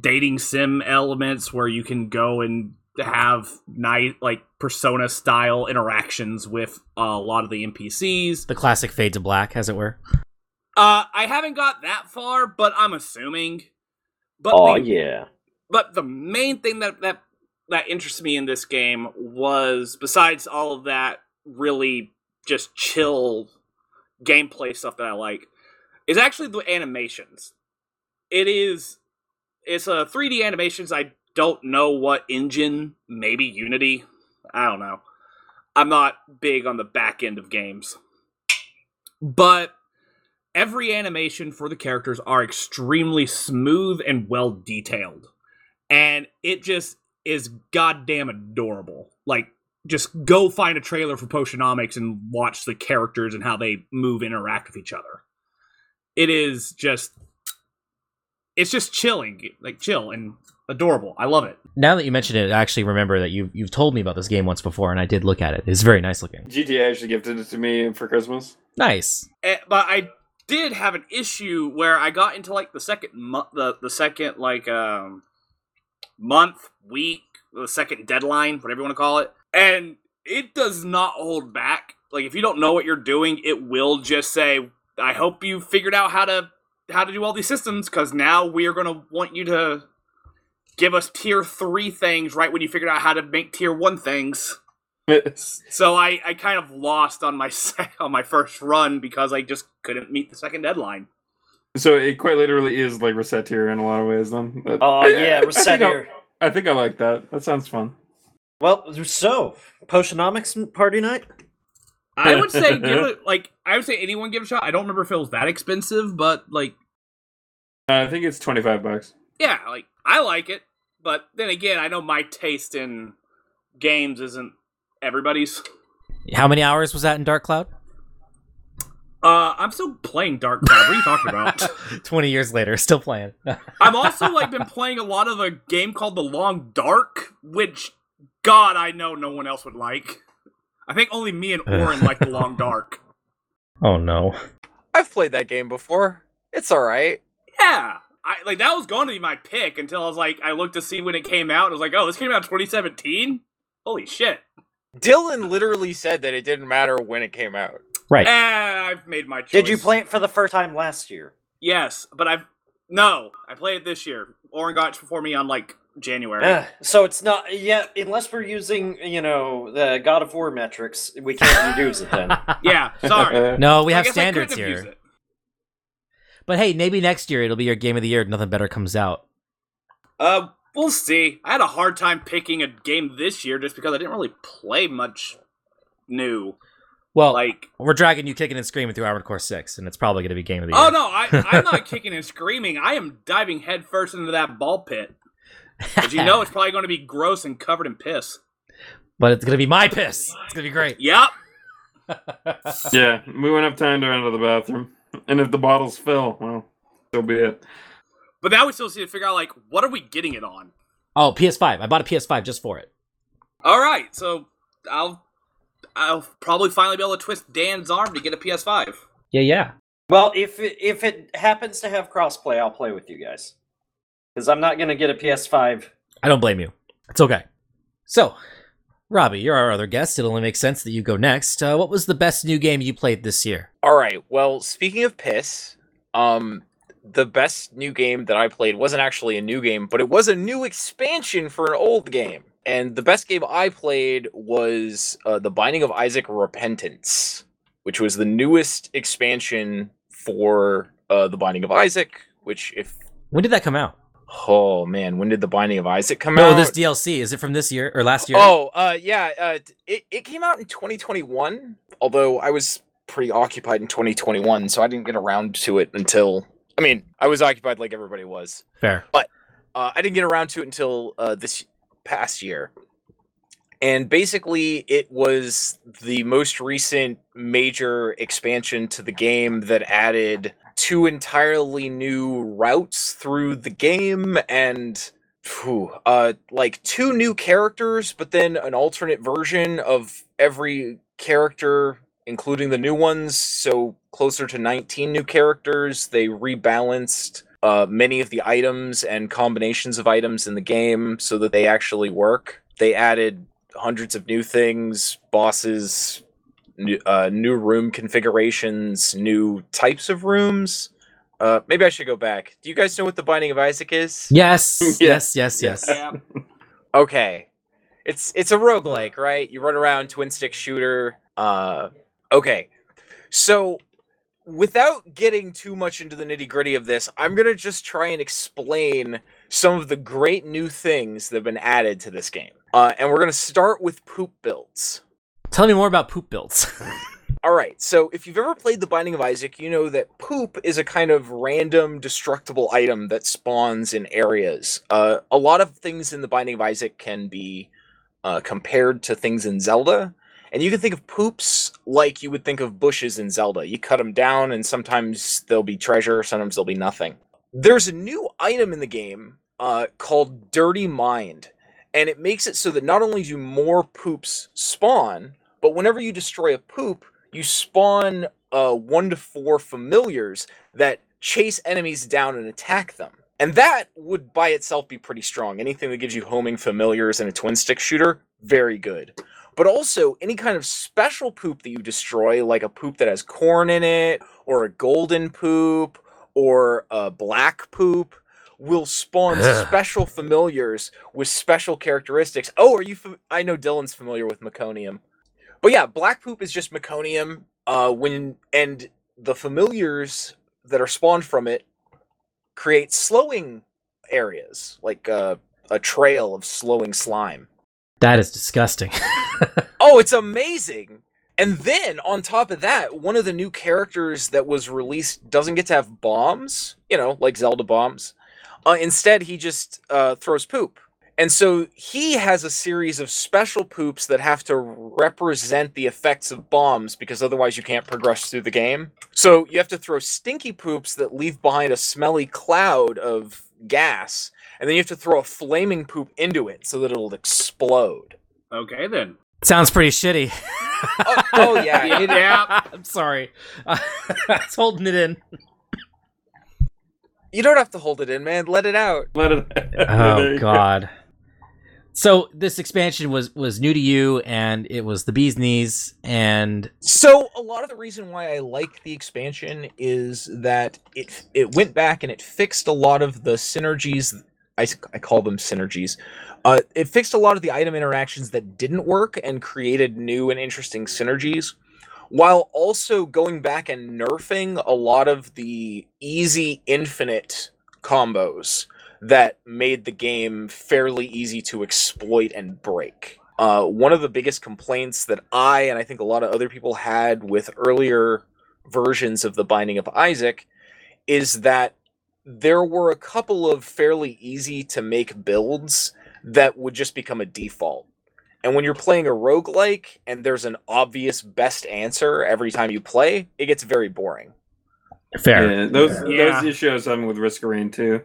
dating sim elements where you can go and have night like persona style interactions with uh, a lot of the NPCs. The classic fade to black, as it were. Uh, I haven't got that far, but I'm assuming. But Oh the, yeah. But the main thing that that that interests me in this game was besides all of that really just chill gameplay stuff that I like is actually the animations. It is it's uh, a 3D animations. I don't know what engine, maybe Unity. I don't know. I'm not big on the back end of games. But every animation for the characters are extremely smooth and well detailed. And it just is goddamn adorable. Like just go find a trailer for Potionomics and watch the characters and how they move interact with each other. It is just it's just chilling, like chill and adorable. I love it. Now that you mention it, I actually remember that you you've told me about this game once before, and I did look at it. It's very nice looking. GTA actually gifted it to me for Christmas. Nice. Eh, but I did have an issue where I got into like the second month, the the second like um month, week, the second deadline, whatever you want to call it, and it does not hold back. Like if you don't know what you're doing, it will just say, "I hope you figured out how to how to do all these systems because now we are going to want you to give us tier three things right when you figured out how to make tier one things." So I, I kind of lost on my sec- on my first run because I just couldn't meet the second deadline. So it quite literally is like reset tier in a lot of ways. Then. But- Oh I- yeah, I reset think I- here. I think I like that. That sounds fun. Well, so Potionomics party night. I would say give it like I would say anyone give a shot. I don't remember if it was that expensive, but like Uh, I think it's twenty five bucks. yeah, like I like it. But then again, I know my taste in games isn't everybody's. How many hours was that in Dark Cloud? Uh, I'm still playing Dark Cloud. What are you talking about? Twenty years later, still playing. I've also like been playing a lot of a game called The Long Dark, which God I know no one else would like. I think only me and Oren like The Long Dark. oh no. I've played that game before. It's all right. Yeah. I like that was going to be my pick until I was like I looked to see when it came out. I was like, oh, this came out 2017. Holy shit! Dylan literally said that it didn't matter when it came out. Right. Eh, I've made my choice. Did you play it for the first time last year? Yes, but I've no. I played it this year. Oren got it before me on like January. Eh, so it's not yeah. Unless we're using you know the God of War metrics, we can't use it then. Yeah, sorry. no, we have standards have here. But hey, maybe next year it'll be your game of the year. Nothing better comes out. Uh, we'll see. I had a hard time picking a game this year just because I didn't really play much new. Well, Like, we're dragging you kicking and screaming through Armored Core Six, and it's probably going to be game of the oh, year. oh no, I, I'm not kicking and screaming. I am diving headfirst into that ball pit. Because you know it's probably going to be gross and covered in piss. but it's going to be my piss. It's going to be great. Yep. Yeah, we won't have time to run to the bathroom. And if the bottles fill, well, so be it. But now we still need to figure out, like, what are we getting it on? Oh, PS5. I bought a PS5 just for it. All right, so I'll I'll probably finally be able to twist Dan's arm to get a PS5. Yeah, yeah. well, if it, if it happens to have crossplay, I'll play with you guys. Because I'm not gonna get a PS5. I don't blame you. It's okay. So, Robbie, you're our other guest. It only makes sense that you go next. Uh, what was the best new game you played this year? All right. Well, speaking of piss, um, the best new game that I played wasn't actually a new game, but it was a new expansion for an old game. And the best game I played was uh, The Binding of Isaac Repentance, which was the newest expansion for uh, The Binding of Isaac. Which, if When did that come out? oh man, when did The Binding of Isaac come No, out? this DLC. Is it from this year or last year? Oh, uh, yeah. Uh, it it came out in 2021. Although I was pretty occupied in 2021, so I didn't get around to it until. I mean, I was occupied like everybody was. fair. But uh, I didn't get around to it until uh, this past year. And basically, it was the most recent major expansion to the game that added two entirely new routes through the game and phew, uh, like two new characters, but then an alternate version of every character, including the new ones. So closer to 19 new characters. They rebalanced uh, many of the items and combinations of items in the game so that they actually work. They added hundreds of new things, bosses, new, uh, new room configurations, new types of rooms. Uh, maybe I should go back. Do you guys know what the Binding of Isaac is? Yes, Yeah. yes, yes, yes. Yeah. Okay. It's it's a roguelike, right? You run around twin stick shooter. Uh okay. So without getting too much into the nitty-gritty of this, I'm going to just try and explain some of the great new things that have been added to this game. Uh, and we're going to start with poop builds. Tell me more about poop builds. All All right. So if you've ever played The Binding of Isaac, you know that poop is a kind of random destructible item that spawns in areas. Uh, a lot of things in The Binding of Isaac can be uh, compared to things in Zelda. And you can think of poops like you would think of bushes in Zelda. You cut them down, and sometimes there'll be treasure, sometimes there'll be nothing. There's a new item in the game uh, called Dirty Mind, and it makes it so that not only do more poops spawn, but whenever you destroy a poop, you spawn uh, one to four familiars that chase enemies down and attack them. And that would by itself be pretty strong. Anything that gives you homing familiars in a twin stick shooter, very good. But also, any kind of special poop that you destroy, like a poop that has corn in it, or a golden poop, or a black poop, will spawn special familiars with special characteristics. Oh, are you? Fa- I know Dylan's familiar with meconium. But yeah, black poop is just meconium. Uh, when and the familiars that are spawned from it create slowing areas, like uh, a trail of slowing slime. That is disgusting. oh, it's amazing. And then on top of that, one of the new characters that was released doesn't get to have bombs, you know, like Zelda bombs. Uh, instead, he just uh, throws poop. And so he has a series of special poops that have to represent the effects of bombs because otherwise you can't progress through the game. So you have to throw stinky poops that leave behind a smelly cloud of gas, and then you have to throw a flaming poop into it so that it'll explode. Okay, then. Sounds pretty shitty. oh, oh, yeah. It, yeah. I'm sorry. I was holding it in. You don't have to hold it in, man. Let it out. Let it. oh God. So this expansion was was new to you, and it was the bee's knees. And so a lot of the reason why I like the expansion is that it it went back and it fixed a lot of the synergies. I, I call them synergies. Uh, it fixed a lot of the item interactions that didn't work and created new and interesting synergies, while also going back and nerfing a lot of the easy infinite combos that made the game fairly easy to exploit and break. Uh, one of the biggest complaints that I and I think a lot of other people had with earlier versions of The Binding of Isaac is that there were a couple of fairly easy to make builds that would just become a default. And when you're playing a roguelike and there's an obvious best answer every time you play, it gets very boring. Fair. Yeah, those yeah. those issues I'm with Risk of Rain 2.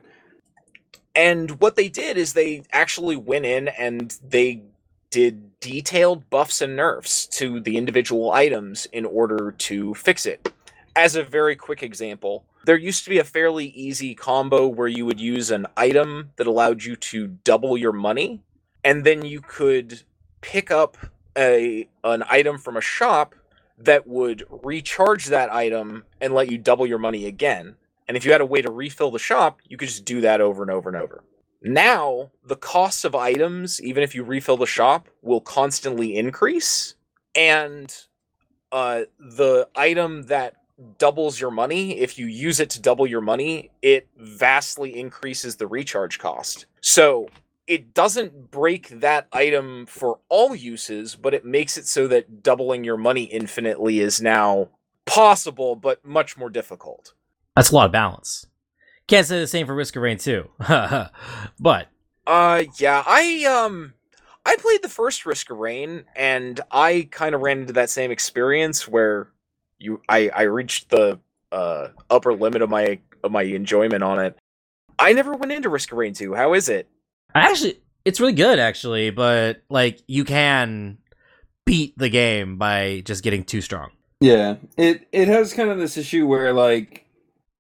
And what they did is they actually went in and they did detailed buffs and nerfs to the individual items in order to fix it. As a very quick example, there used to be a fairly easy combo where you would use an item that allowed you to double your money, and then you could pick up a an item from a shop that would recharge that item and let you double your money again. And if you had a way to refill the shop, you could just do that over and over and over. Now, the cost of items, even if you refill the shop, will constantly increase. And uh, the item that doubles your money, if you use it to double your money, it vastly increases the recharge cost. So it doesn't break that item for all uses, but it makes it so that doubling your money infinitely is now possible, but much more difficult. That's a lot of balance. Can't say the same for Risk of Rain 2. but uh yeah, I um I played the first Risk of Rain and I kind of ran into that same experience where you I I reached the uh upper limit of my of my enjoyment on it. I never went into Risk of Rain 2. How is it? Actually, it's really good actually, but like you can beat the game by just getting too strong. Yeah. It it has kind of this issue where like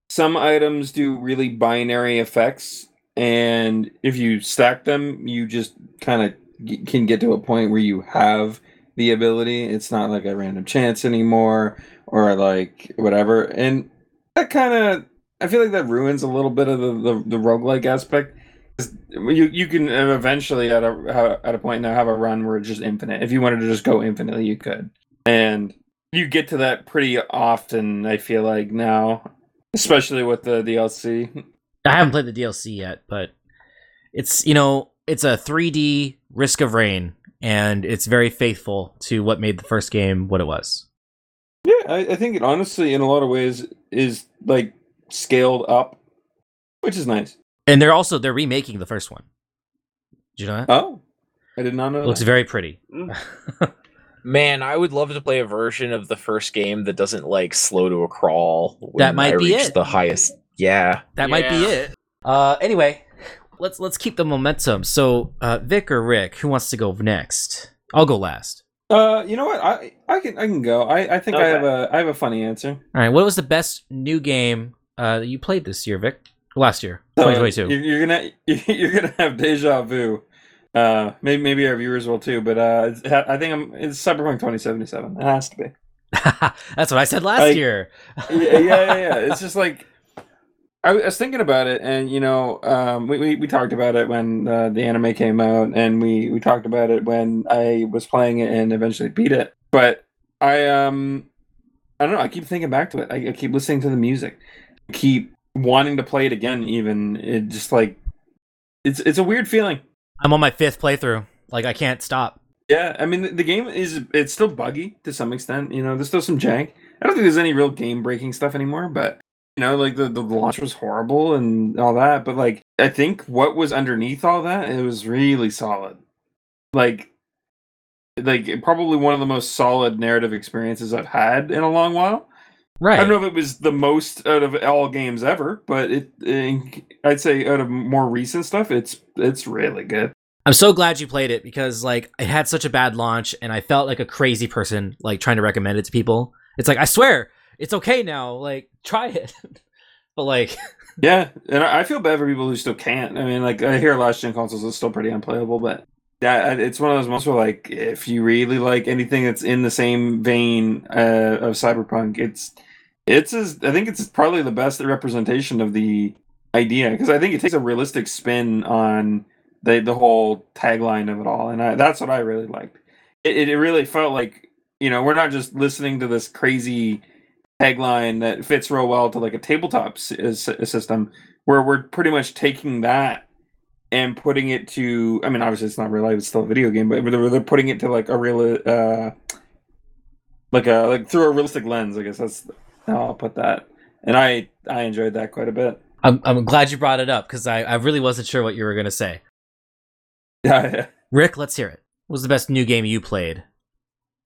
some items do really binary effects and if you stack them you just kind of g- can get to a point where you have the ability. It's not like a random chance anymore or like whatever. And that kind of i feel like that ruins a little bit of the the, the roguelike aspect. You you can uh, eventually at a at a point now have a run where it's just infinite. If you wanted to just go infinitely you could. And you get to that pretty often i feel like now especially with the DLC. I haven't played the DLC yet, but it's you know it's a 3D Risk of Rain, and it's very faithful to what made the first game what it was. Yeah, I, I think it honestly, in a lot of ways, is like scaled up, which is nice. And they're also they're remaking the first one. Did you know that? Oh, I did not know. It looks that. very pretty. Man, I would love to play a version of the first game that doesn't like slow to a crawl. when That might I be reach it. The highest. Yeah. That might be it. Uh, anyway, let's let's keep the momentum. So, uh, Vic or Rick, who wants to go next? I'll go last. Uh, you know what? I I can I can go. I I think I have a I have a funny answer. All right, what was the best new game uh, that you played this year, Vic? Last year, 2022. You're, you're gonna you're gonna have deja vu. Uh, maybe maybe our viewers will too. But uh, I think I'm it's Cyberpunk 2077. It has to be. That's what I said last Like- year. yeah, yeah, yeah, yeah. It's just like I was thinking about it, and you know, um, we, we we talked about it when uh, the anime came out, and we we talked about it when I was playing it and eventually beat it. But I um, I don't know. I keep thinking back to it. I, I keep listening to the music. I keep wanting to play it again. Even it just like it's it's a weird feeling. I'm on my fifth playthrough. Like I can't stop. Yeah, I mean the, the game is it's still buggy to some extent. You know, there's still some jank. I don't think there's any real game breaking stuff anymore, but you know, like the, the launch was horrible and all that. But like I think what was underneath all that, it was really solid. Like like probably one of the most solid narrative experiences I've had in a long while. Right. I don't know if it was the most out of all games ever, but it, in- I'd say out of more recent stuff, it's it's really good. I'm so glad you played it because like it had such a bad launch and I felt like a crazy person like trying to recommend it to people. It's like I swear it's okay now. Like try it. but like Yeah, and I feel bad for people who still can't. I mean, like I hear last gen consoles is still pretty unplayable, but I- it's one of those moments where like if you really like anything that's in the same vein uh, of Cyberpunk, it's it's as I think it's probably the best representation of the idea because I think it takes a realistic spin on the the whole tagline of it all, and I, that's what I really liked. It, it really felt like you know we're not just listening to this crazy tagline that fits real well to like a tabletop s- s- system where we're pretty much taking that and putting it to i mean obviously it's not real life it's still a video game but they're, they're putting it to like a real uh like a like through a realistic lens i guess that's how i'll put that and i i enjoyed that quite a bit I'm I'm glad you brought it up because I, I really wasn't sure what you were gonna say. yeah, yeah. Rick, let's hear it. What was the best new game you played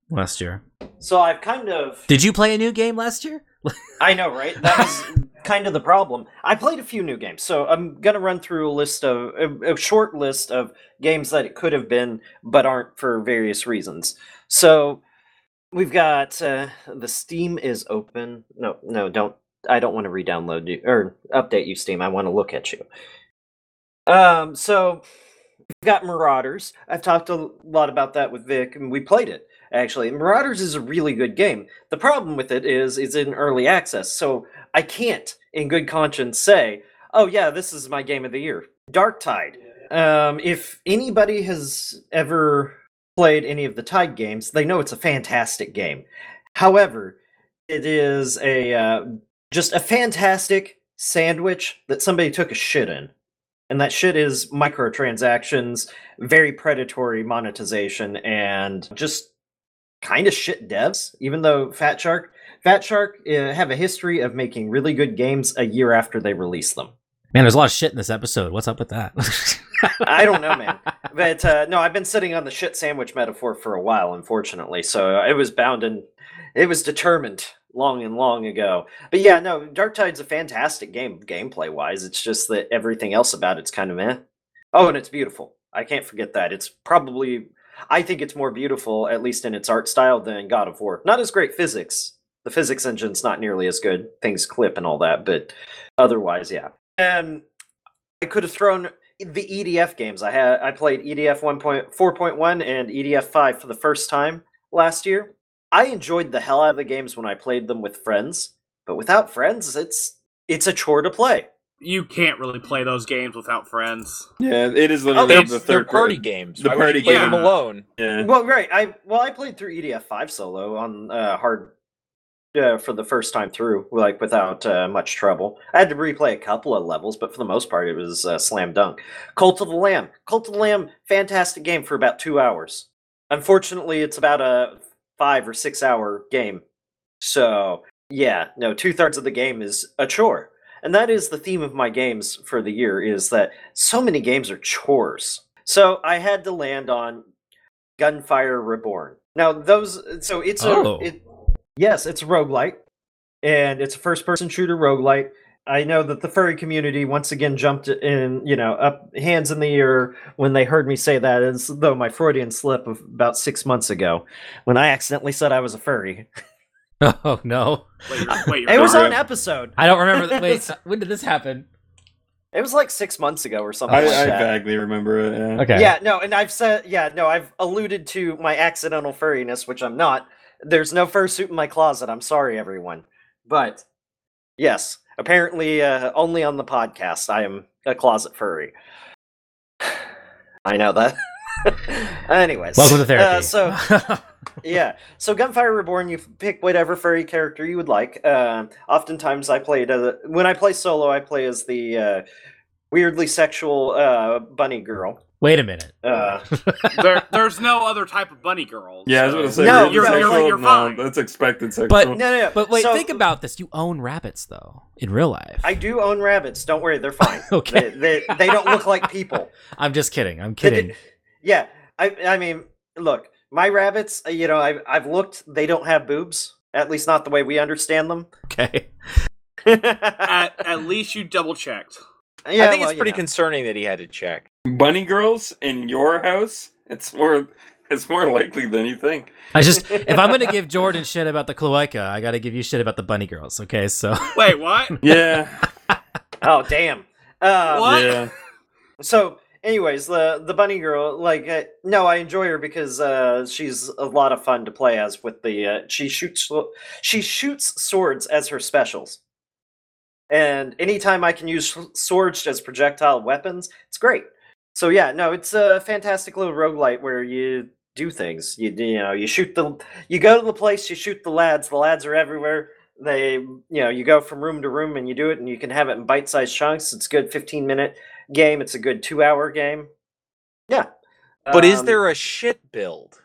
last year? So I've kind of Did you play a new game last year? I know, right? That was kind of the problem. I played a few new games, so I'm gonna run through a list of a, a short list of games that it could have been, but aren't for various reasons. So we've got uh, the Steam is open. No, no, don't. I don't want to re-download you or update you, Steam. I want to look at you. Um, so we've got Marauders. I've talked a lot about that with Vic, and we played it actually. Marauders is a really good game. The problem with it is it's in early access, so I can't, in good conscience, say, "Oh yeah, this is my game of the year." Darktide. Um, if anybody has ever played any of the Tide games, they know it's a fantastic game. However, it is a uh, just a fantastic sandwich that somebody took a shit in. And that shit is microtransactions, very predatory monetization, and just kind of shit devs. Even though Fatshark, Fat Shark uh, have a history of making really good games a year after they release them. Man, there's a lot of shit in this episode. What's up with that? I don't know, man. But uh, no, I've been sitting on the shit sandwich metaphor for a while, unfortunately. So it was bound and it was determined long and long ago. But yeah, no, Darktide's a fantastic game, gameplay wise. It's just that everything else about it's kind of meh. Oh, and it's beautiful. I can't forget that. It's probably, I think it's more beautiful, at least in its art style, than God of War. Not as great physics. The physics engine's not nearly as good. Things clip and all that, but otherwise, yeah. And I could have thrown the EDF games. I had I played EDF 1.4.1 and EDF 5 for the first time last year. I enjoyed the hell out of the games when I played them with friends, but without friends, it's it's a chore to play. You can't really play those games without friends. yeah it is Oh, literally They're, the third party games. the Why party play game. them alone. yeah Well, right. I well, I played through EDF 5 solo on uh, hard uh, for the first time through, like without uh, much trouble. I had to replay a couple of levels, but for the most part, it was uh, slam dunk. Cult of the Lamb, Cult of the Lamb, fantastic game for about two hours. Unfortunately, it's about a five or six hour game So yeah, no, two thirds of the game is a chore. And that is the theme of my games for the year is that so many games are chores. So I had to land on Gunfire Reborn. Now those so it's Oh. a it, yes, it's a roguelite and it's a first person shooter roguelite. I know that the furry community once again jumped in, you know, up hands in the air when they heard me say that, as though my Freudian slip of about six months ago, when I accidentally said I was a furry. Oh no, Wait, wait, It was not- on episode. I don't remember. That. Wait, when did this happen? It was like six months ago or something I, like I that. vaguely remember it. Yeah. Okay. Yeah, no, and I've said, yeah, no, I've alluded to my accidental furriness, which I'm not. There's no fursuit in my closet. I'm sorry, everyone. But yes, apparently, uh, only on the podcast, I am a closet furry. I know that. Anyways, Welcome to therapy. Uh, so yeah, so Gunfire Reborn, you pick whatever furry character you would like. Uh, oftentimes, I play it as a, when I play solo. I play as the uh, weirdly sexual uh, bunny girl. wait a minute. Uh, there, there's no other type of bunny girl. Yeah, I was going to say, No, you're, you're- sexual? you're no, fine. that's expected sexual. But- no, no, no. But wait, So, think about this. You own rabbits though in real life. I do own rabbits. Don't worry, they're fine. Okay. They, they, they don't look like people. I'm just kidding. I'm kidding. did- Yeah, I I mean, look, my rabbits. uh, You know, I've I've looked. They don't have boobs. At least not the way we understand them. Okay. At, at least you double checked. Yeah, I think well, it's you pretty know. concerning that he had to check. bunny girls in your house, it's more it's more likely than you think. I just if I'm gonna give Jordan shit about the cloaca, I gotta give you shit about the bunny girls. Okay, so Wait, what? Yeah, Oh damn. Uh, What? yeah. So, anyways, the the bunny girl, like, uh, no, I enjoy her because uh, she's a lot of fun to play as. With the uh, she shoots she shoots swords as her specials, and anytime I can use swords as projectile weapons, it's great. So yeah, no, it's a fantastic little roguelite where you do things. You you know you shoot the you go to the place, you shoot the lads. The lads are everywhere. They you know you go from room to room and you do it, and you can have it in bite sized chunks. It's good fifteen minute game. It's a good two hour game. Yeah. But is Um, there a shit build?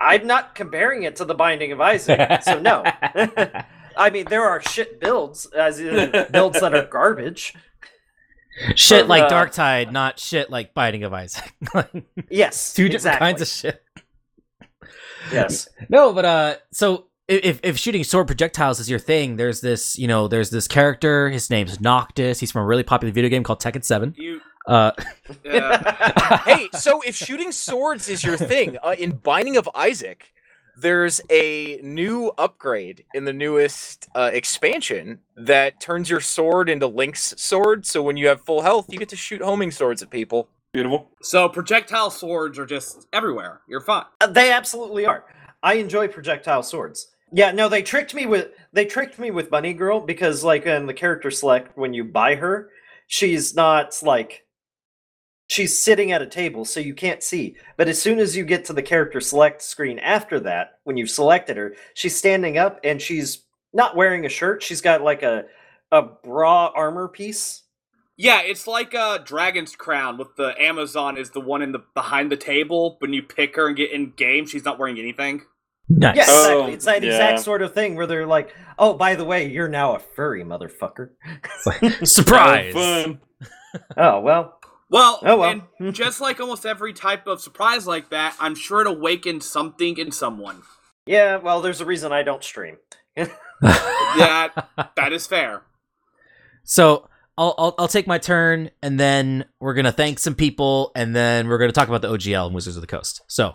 I'm not comparing it to the Binding of Isaac, so no. I mean, there are shit builds, as in builds that are garbage. shit like Uh, Darktide, not shit like Binding of Isaac. Yes, Two different exactly. kinds of shit. Yes. No, but uh, so if if shooting sword projectiles is your thing, there's this you know there's this character. His name's Noctis. He's from a really popular video game called Tekken Seven. You. Uh, Uh, hey, so if shooting swords is your thing, uh, in Binding of Isaac, there's a new upgrade in the newest uh, expansion that turns your sword into Link's sword. So when you have full health, you get to shoot homing swords at people. Beautiful. so projectile swords are just everywhere. You're fine. Uh, They absolutely are. I enjoy projectile swords. Yeah, no, they tricked me with they tricked me with Bunny Girl because like in the character select when you buy her, she's not like she's sitting at a table so you can't see. But as soon as you get to the character select screen after that, when you've selected her, she's standing up and she's not wearing a shirt. She's got like a a bra armor piece. Yeah, it's like a dragon's crown with the Amazon is the one in the behind the table. When you pick her and get in game, she's not wearing anything. Nice. Yeah, Oh, exactly. It's that yeah. exact sort of thing where they're like, "Oh, by the way, you're now a furry motherfucker." Surprise. Fun. Oh well. Well, Oh, well. and just like almost every type of surprise like that, I'm sure it awakened something in someone. Yeah, well, there's a reason I don't stream. Yeah, that is fair. So I'll, I'll I'll take my turn, and then we're gonna thank some people, and then we're gonna talk about the OGL and Wizards of the Coast. So,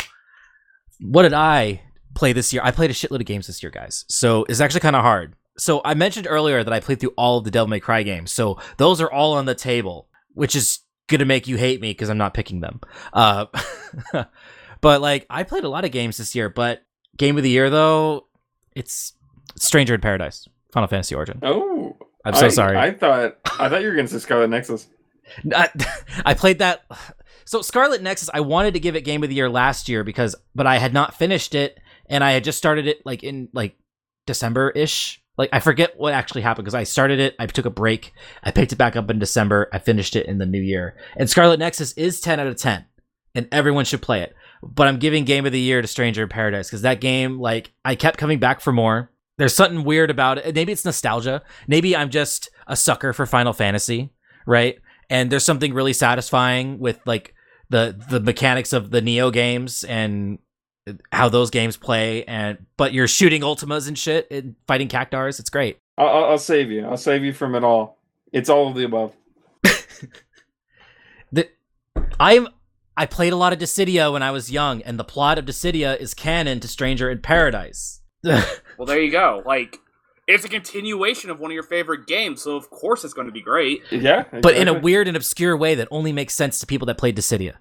what did I play this year? I played a shitload of games this year, guys. So it's actually kind of hard. So I mentioned earlier that I played through all of the Devil May Cry games. So those are all on the table, which is gonna make you hate me because I'm not picking them. Uh, but like I played a lot of games this year, but game of the year though, it's Stranger in Paradise, Final Fantasy Origin. Oh, I'm so I- sorry. I thought I thought you were going to say Scarlet Nexus. I, I played that. So Scarlet Nexus, I wanted to give it Game of the Year last year because, but I had not finished it, and I had just started it like in like December ish. Like I forget what actually happened because I started it, I took a break, I picked it back up in December, I finished it in the new year. And Scarlet Nexus is ten out of ten, and everyone should play it. but I'm giving Game of the Year to Stranger in Paradise because that game, like, I kept coming back for more. There's something weird about it. Maybe it's nostalgia. Maybe I'm just a sucker for Final Fantasy, right? And there's something really satisfying with like the the mechanics of the Neo games and how those games play. And but you're shooting Ultimas and shit and fighting Cactuars. It's great. I'll, I'll I'll save you. I'll save you from it all. It's all of the above. the I'm I played a lot of Dissidia when I was young, and the plot of Dissidia is canon to Stranger in Paradise. Well, there you go. Like, it's a continuation of one of your favorite games, so of course it's going to be great. Yeah, but in a weird and obscure way that only makes sense to people that played Dissidia.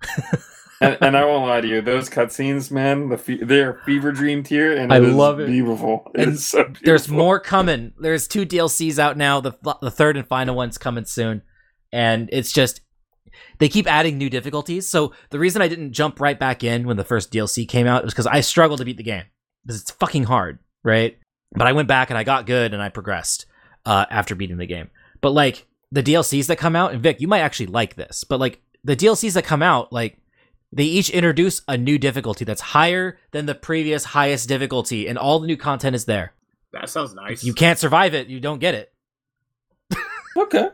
and, and I won't lie to you, those cutscenes, man, the fe- they're fever dream tier, and I it is love it. Beautiful. And It's so beautiful. There's more coming. There's two DLCs out now. The the third and final one's coming soon, and it's just they keep adding new difficulties. So the reason I didn't jump right back in when the first DLC came out was because I struggled to beat the game because it's fucking hard, right? But I went back and I got good and I progressed uh, after beating the game. But like the DLCs that come out, and Vic, you might actually like this, but like the DLCs that come out, like they each introduce a new difficulty that's higher than the previous highest difficulty, and all the new content is there. That sounds nice. If you can't survive it, you don't get it. okay.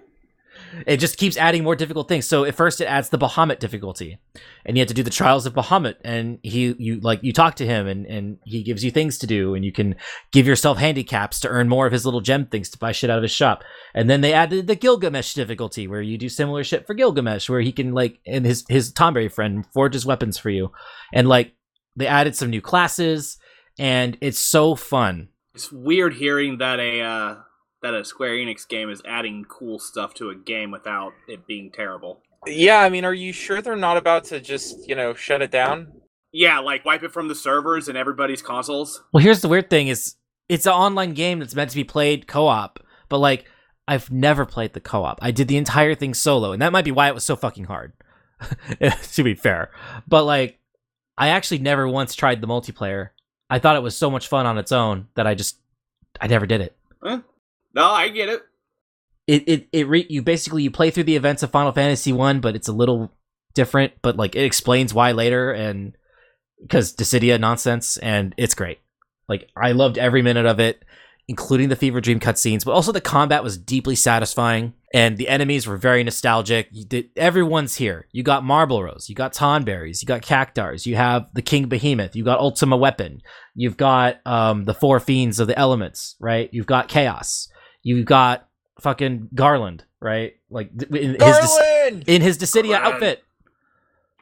It just keeps adding more difficult things. So at first it adds the Bahamut difficulty. And you have to do the trials of Bahamut and he you like you talk to him and, and he gives you things to do and you can give yourself handicaps to earn more of his little gem things to buy shit out of his shop. And then they added the Gilgamesh difficulty where you do similar shit for Gilgamesh where he can like and his his Tonberry friend forges weapons for you. And like they added some new classes and it's so fun. It's weird hearing that a uh, that a Square Enix game is adding cool stuff to a game without it being terrible. Yeah, I mean, are you sure they're not about to just, you know, shut it down? Yeah, like wipe it from the servers and everybody's consoles. Well, here's the weird thing: is it's an online game that's meant to be played co-op, but like I've never played the co-op. I did the entire thing solo, and that might be why it was so fucking hard. to be fair, but like I actually never once tried the multiplayer. I thought it was so much fun on its own that I just I never did it. No, I get it. It it it re- you basically you play through the events of Final Fantasy one, but it's a little different. But like it explains why later, and because Dissidia nonsense, and it's great. Like I loved every minute of it, including the Fever Dream cutscenes. But also the combat was deeply satisfying, and the enemies were very nostalgic. Did, everyone's here. You got Malboros, you got Tonberries, you got Cactuars, you have the King Behemoth, you got Ultima Weapon, you've got um the four fiends of the elements, right? You've got Chaos, you've got fucking Garland, right? Like th- in his Dis- Garland! in his Dissidia Garland. outfit,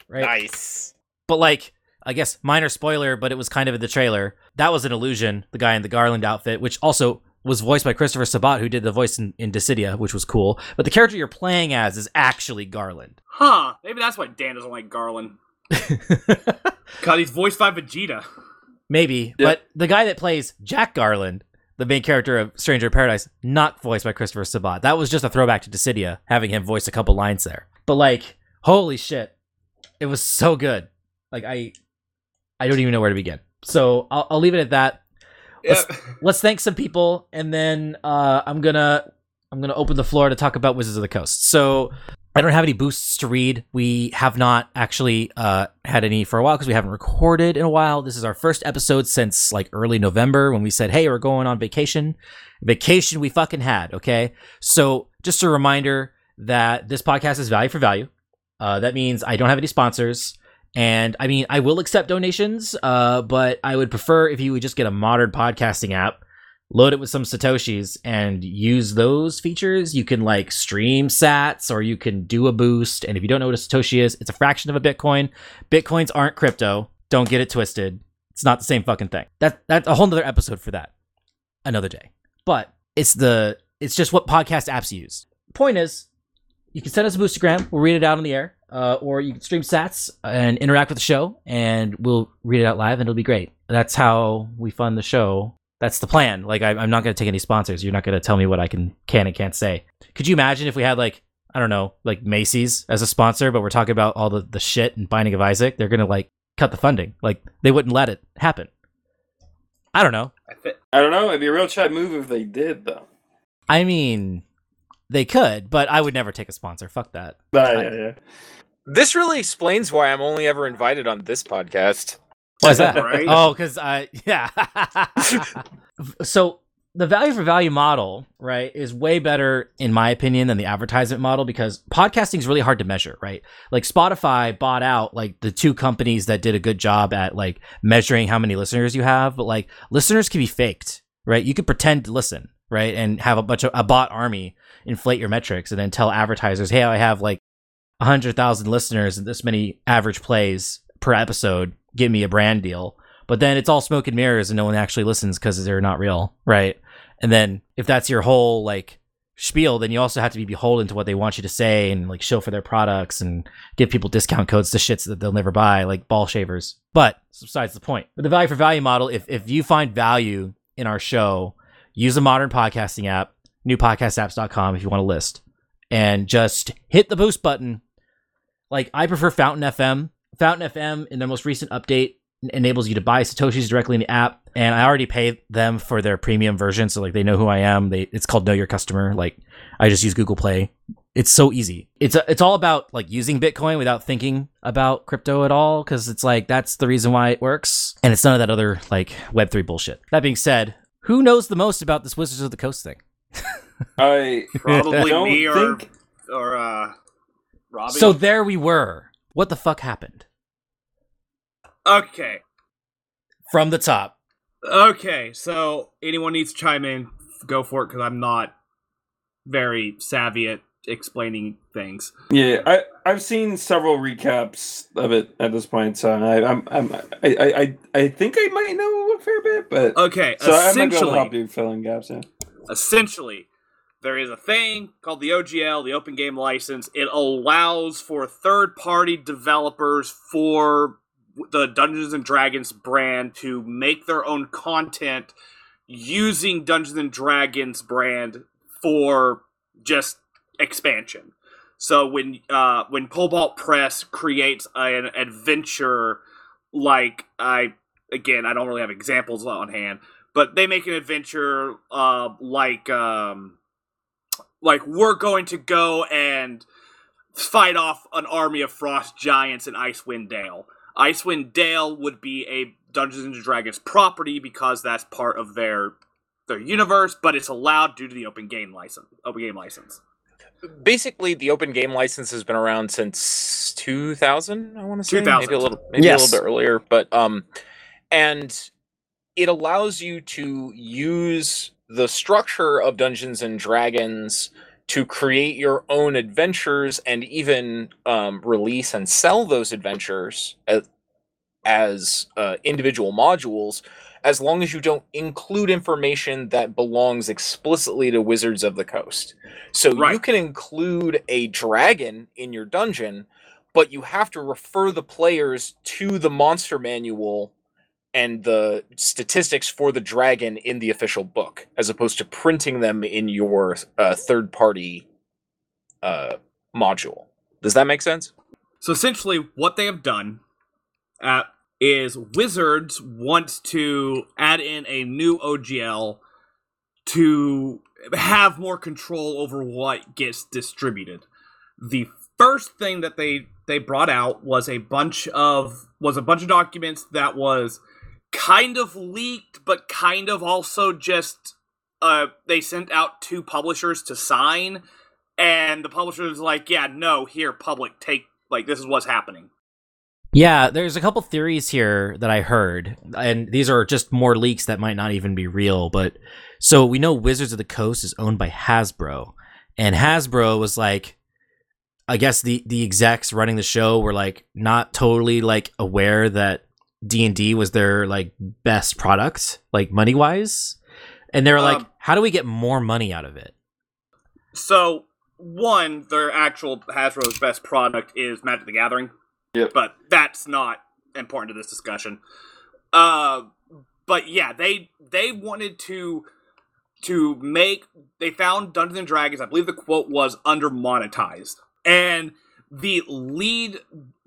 right? Nice. but like I guess minor spoiler, but it was kind of in the trailer. That was an illusion. The guy in the Garland outfit, which also was voiced by Christopher Sabat, who did the voice in, in Dissidia, which was cool. But the character you're playing as is actually Garland. Huh? Maybe that's why Dan doesn't like Garland. God, he's voiced by Vegeta. Maybe, Yeah. but the guy that plays Jack Garland, the main character of Stranger in Paradise, not voiced by Christopher Sabat. That was just a throwback to Dissidia, having him voice a couple lines there. But like, holy shit, it was so good. Like I, I don't even know where to begin. So I'll, I'll leave it at that. Let's- let's thank some people and then uh, i'm gonna i'm gonna open the floor to talk about wizards of the coast. So i don't have any boosts to read. We have not actually uh, had any for a while because we haven't recorded in a while. This is our first episode since like early november when we said hey we're going on vacation. Vacation we fucking had okay? So just a reminder that this podcast is value for value. Uh, that means i don't have any sponsors. And I mean, I will accept donations, uh, but I would prefer if you would just get a modern podcasting app, load it with some Satoshis, and use those features. You can like stream sats or you can do a boost. And if you don't know what a Satoshi is, it's a fraction of a Bitcoin. Bitcoins aren't crypto. Don't get it twisted. It's not the same fucking thing. That that's a whole nother episode for that. Another day. But it's the it's just what podcast apps use. Point is, you can send us a boostergram. We'll read it out on the air. Uh, or you can stream sats and interact with the show, and we'll read it out live, and it'll be great. That's how we fund the show. That's the plan. Like, I, I'm not going to take any sponsors. You're not going to tell me what I can can and can't say. Could you imagine if we had like I don't know, like Macy's as a sponsor, but we're talking about all the the shit and Binding of Isaac? They're going to like cut the funding. Like they wouldn't let it happen. I don't know. I thi- I don't know. It'd be a real chat move if they did, though. I mean, they could, but I would never take a sponsor. Fuck that. Ah, yeah, yeah. This really explains why I'm only ever invited on this podcast. Why is that? Right? Oh, because I yeah. so the value for value model, right, is way better in my opinion than the advertisement model because podcasting is really hard to measure, right? Like Spotify bought out like the two companies that did a good job at like measuring how many listeners you have, but like listeners can be faked, right? You could pretend to listen, right, and have a bunch of a bot army inflate your metrics and then tell advertisers, "Hey, I have like 100,000 listeners and this many average plays per episode. Give me a brand deal." But then it's all smoke and mirrors and no one actually listens because they're not real, right? And then if that's your whole like spiel, then you also have to be beholden to what they want you to say and like show for their products and give people discount codes to shits that they'll never buy, like ball shavers. But besides the point. But the value for value model, if if you find value in our show, use a modern podcasting app, newpodcastapps.com if you want to list. And just hit the boost button. Like I prefer Fountain FM. Fountain FM in their most recent update enables you to buy satoshis directly in the app and i already pay them for their premium version so like they know who i am. They it's called know your customer. Like i just use google play. It's so easy. It's a, it's all about like using bitcoin without thinking about crypto at all because it's like that's the reason why it works and it's none of that other like web3 bullshit. That being said who knows the most about this wizards of the coast thing? I Probably me or think or uh, Robbie. so there we were what the fuck happened okay, from the top okay. So anyone needs to chime in, go for it because I'm not very savvy at explaining things. Yeah, I I've seen several recaps of it at this point, so I, I'm I'm I, I I I think I might know a fair bit, but Okay, so I might be able to essentially, help you fill in gaps. Yeah. essentially there is a thing called the ogl the open game license. It allows for third party developers for the dungeons and dragons brand to make their own content using dungeons and dragons brand for just expansion. So when uh when Kobold Press creates an adventure like i again i don't really have examples on hand but they make an adventure uh, like um, like we're going to go and fight off an army of frost giants in Icewind Dale. Icewind Dale would be a Dungeons and Dragons property because that's part of their their universe, but it's allowed due to the open game license. Open game license. Basically, the open game license has been around since 2000. I want to say 2000. maybe a little, maybe Yes. a little bit earlier, but um, and it allows you to use the structure of Dungeons and Dragons to create your own adventures and even um, release and sell those adventures as, as uh, individual modules as long as you don't include information that belongs explicitly to Wizards of the Coast. So you can include a dragon in your dungeon, but you have to refer the players to the monster manual and the statistics for the dragon in the official book, as opposed to printing them in your uh, third party uh, module. Does that make sense? So essentially, what they have done uh, is Wizards want to add in a new OGL to have more control over what gets distributed. The first thing that they they brought out was a bunch of was a bunch of documents that was kind of leaked, but kind of also just uh, they sent out two publishers to sign, and the publisher was like, "Yeah, no, here, public, take like this is what's happening." Yeah, there's a couple theories here that I heard, and these are just more leaks that might not even be real. But so we know Wizards of the Coast is owned by Hasbro, and Hasbro was like, I guess the the execs running the show were like not totally like aware that D and D was their like best product, like money wise, and they were like, Um, how do we get more money out of it? So one, their actual Hasbro's best product is Magic the Gathering. Yep. But that's not important to this discussion. Uh, but yeah, they they wanted to to make they found Dungeons and Dragons. I believe the quote was under monetized, and the lead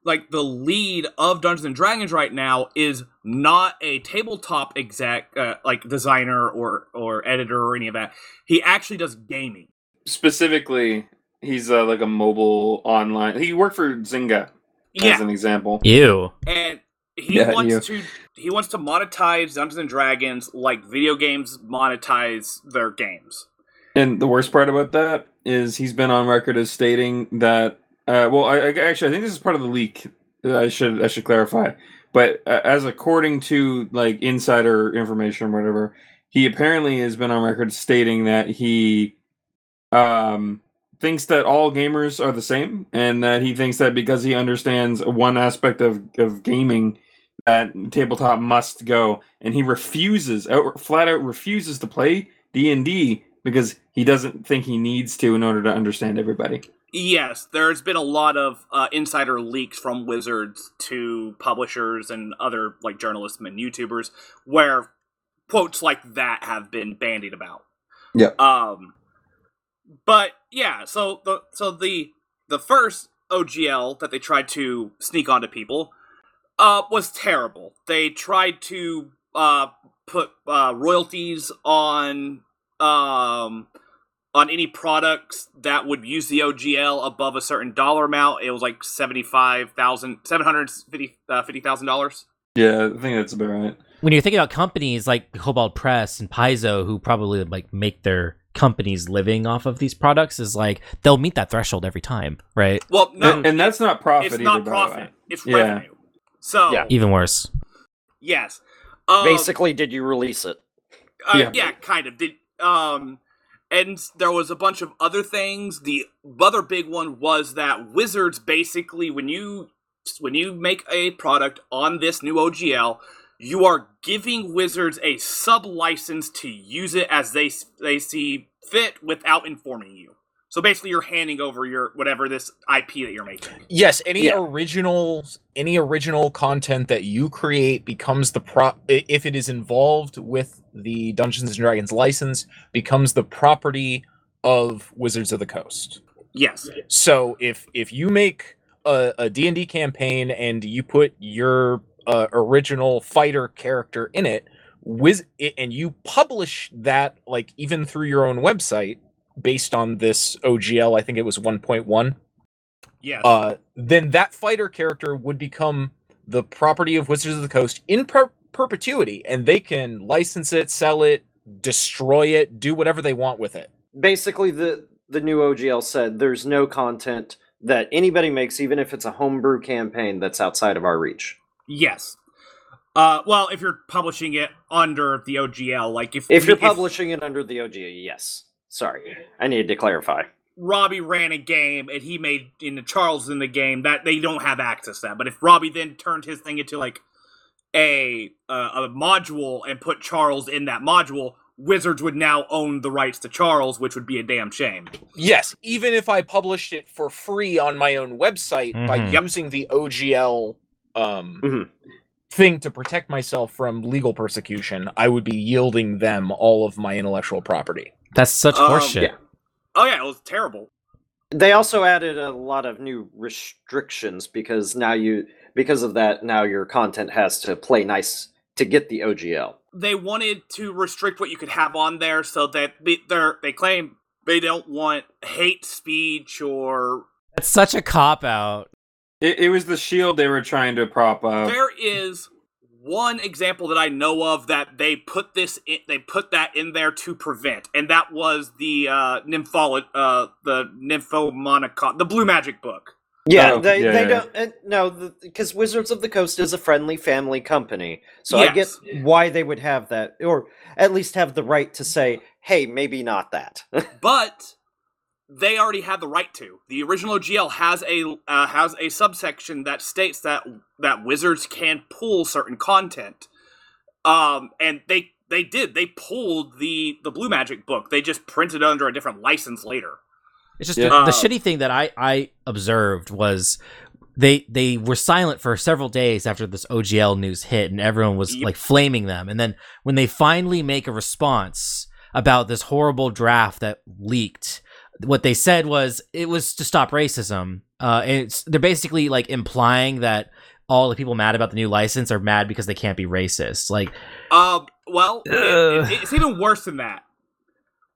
like the lead of Dungeons and Dragons right now is not a tabletop exec uh, like designer or or editor or any of that. He actually does gaming. Specifically, he's uh, like a mobile online. He worked for Zynga Yeah, as an example. Ew. and he Yeah, wants you- to he wants to monetize Dungeons and Dragons like video games monetize their games. And the worst part about that is he's been on record as stating that. Uh, well, I, I actually I think this is part of the leak. I should I should clarify. But uh, as according to like insider information or whatever, he apparently has been on record stating that he um thinks that all gamers are the same and that he thinks that because he understands one aspect of, of gaming that tabletop must go and he refuses out, flat out refuses to play d&d because he doesn't think he needs to in order to understand everybody Yes, there's been a lot of uh, insider leaks from Wizards to publishers and other like journalists and YouTubers where quotes like that have been bandied about. Yeah. Um, but yeah, so the so the the first OGL that they tried to sneak onto people uh, was terrible. They tried to uh, put uh, royalties on um, on any products that would use the OGL above a certain dollar amount. It was like seventy five thousand, seven hundred fifty uh, fifty thousand dollars. yeah i think that's about right When you're thinking about companies like Kobold Press and Paizo, who probably like make their companies living off of these products, is like they'll meet that threshold every time, right? Well, no, and, and that's not profit it's either, not by the way. profit. It's Yeah. revenue. So Yeah. Even worse. yes, um, Basically, did you release it? Uh, Yeah. yeah. kind of. Did um, and there was a bunch of other things. The other big one was that Wizards basically, when you when you make a product on this new OGL, you are giving Wizards a sub license to use it as they they see fit without informing you. So basically, you're handing over your whatever this IP that you're making. Yes, any Yeah. original any original content that you create becomes the pro i- if it is involved with the Dungeons and Dragons license becomes the property of Wizards of the Coast. Yes. So if if you make a, a D&D campaign and you put your uh, original fighter character in it, Wiz- i- and you publish that like even through your own website based on this OGL, I think it was 1.1 Yeah. uh, then that fighter character would become the property of Wizards of the Coast in per- perpetuity, and they can license it, sell it, destroy it, do whatever they want with it. Basically, the the new OGL said there's no content that anybody makes, even if it's a homebrew campaign that's outside of our reach. yes. Uh, well, if you're publishing it under the OGL, like if If you're publishing it under the OGL, yes. Sorry, I needed to clarify. Robbie ran a game and he made in the Charles in the game that they don't have access to that. But if Robbie then turned his thing into like a uh, a module and put Charles in that module, Wizards would now own the rights to Charles, which would be a damn shame. Yes, even if I published it for free on my own website by Mhm. Yep. using the OGL um, Mhm. thing to protect myself from legal persecution, I would be yielding them all of my intellectual property. That's such Um, horseshit. yeah. Oh yeah, it was terrible. They also added a lot of new restrictions because now you because of that now your content has to play nice to get the OGL. They wanted to restrict what you could have on there so that they they're, they claim they don't want hate speech or That's such a cop out. It, it was the shield they were trying to prop up. There is one example that I know of that they put this in, they put that in there to prevent, and that was the uh, nympholo- uh the nymphomonicon, the blue magic book. Yeah, Oh, they yeah, they yeah. don't uh, no because Wizards of the Coast is a friendly family company, so I get why they would have that, or at least have the right to say, "Hey, maybe not that." But they already had the right to. The original GL has a uh, has a subsection that states that that wizards can pull certain content. Um, and they they did. They pulled the the blue magic book. They just printed it under a different license later. It's just Yeah. the, the Uh, shitty thing that I I observed was they they were silent for several days after this OGL news hit, and everyone was like flaming them. And then when they finally make a response about this horrible draft that leaked, what they said was it was to stop racism. Uh, and it's they're basically like implying that all the people mad about the new license are mad because they can't be racist. Like Um, well, it- it- it's even worse than that.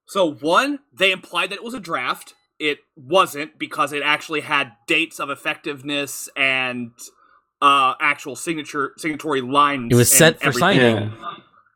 So one, they implied that it was a draft. it wasn't because it actually had dates of effectiveness and uh actual signature signatory lines. It was and sent for everything. signing.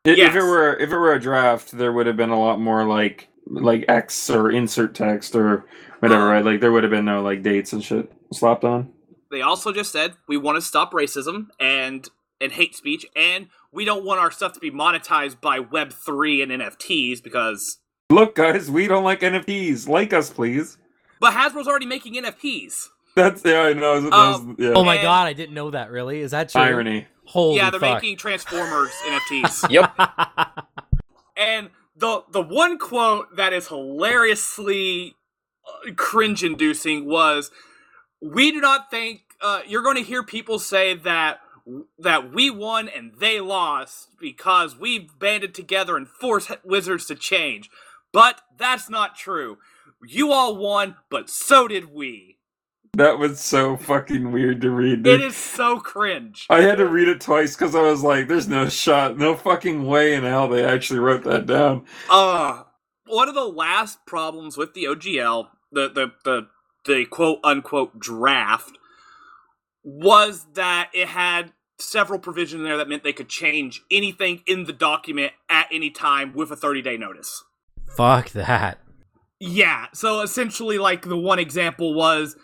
Yeah. If, if it were if it were a draft, there would have been a lot more like like X or insert text or whatever, right? Like there would have been no like dates and shit slapped on. They also just said we want to stop racism and and hate speech, and we don't want our stuff to be monetized by Web three and NFTs because. Look, guys, we don't like NFTs. Like us, please. But Hasbro's already making NFTs. That's yeah, I know. That was, Um, yeah. Oh my And- god, I didn't know that. Really? Is that true? irony. Holy yeah, they're fuck. making Transformers NFTs. Yep. And the the one quote that is hilariously uh, cringe-inducing was, "We do not think uh, you're going to hear people say that that we won and they lost because we banded together and forced Wizards to change, but that's not true. You all won, but so did we. That was so fucking weird to read. It Dude. is so cringe." I had to read it twice because I was like, "There's no shot, no fucking way in hell they actually wrote that down." Uh one of the last problems with the OGL, the the the, the quote unquote draft, was that it had several provisions in there that meant they could change anything in the document at any time with a 30 day notice. Fuck that. Yeah, so essentially, like the one example was,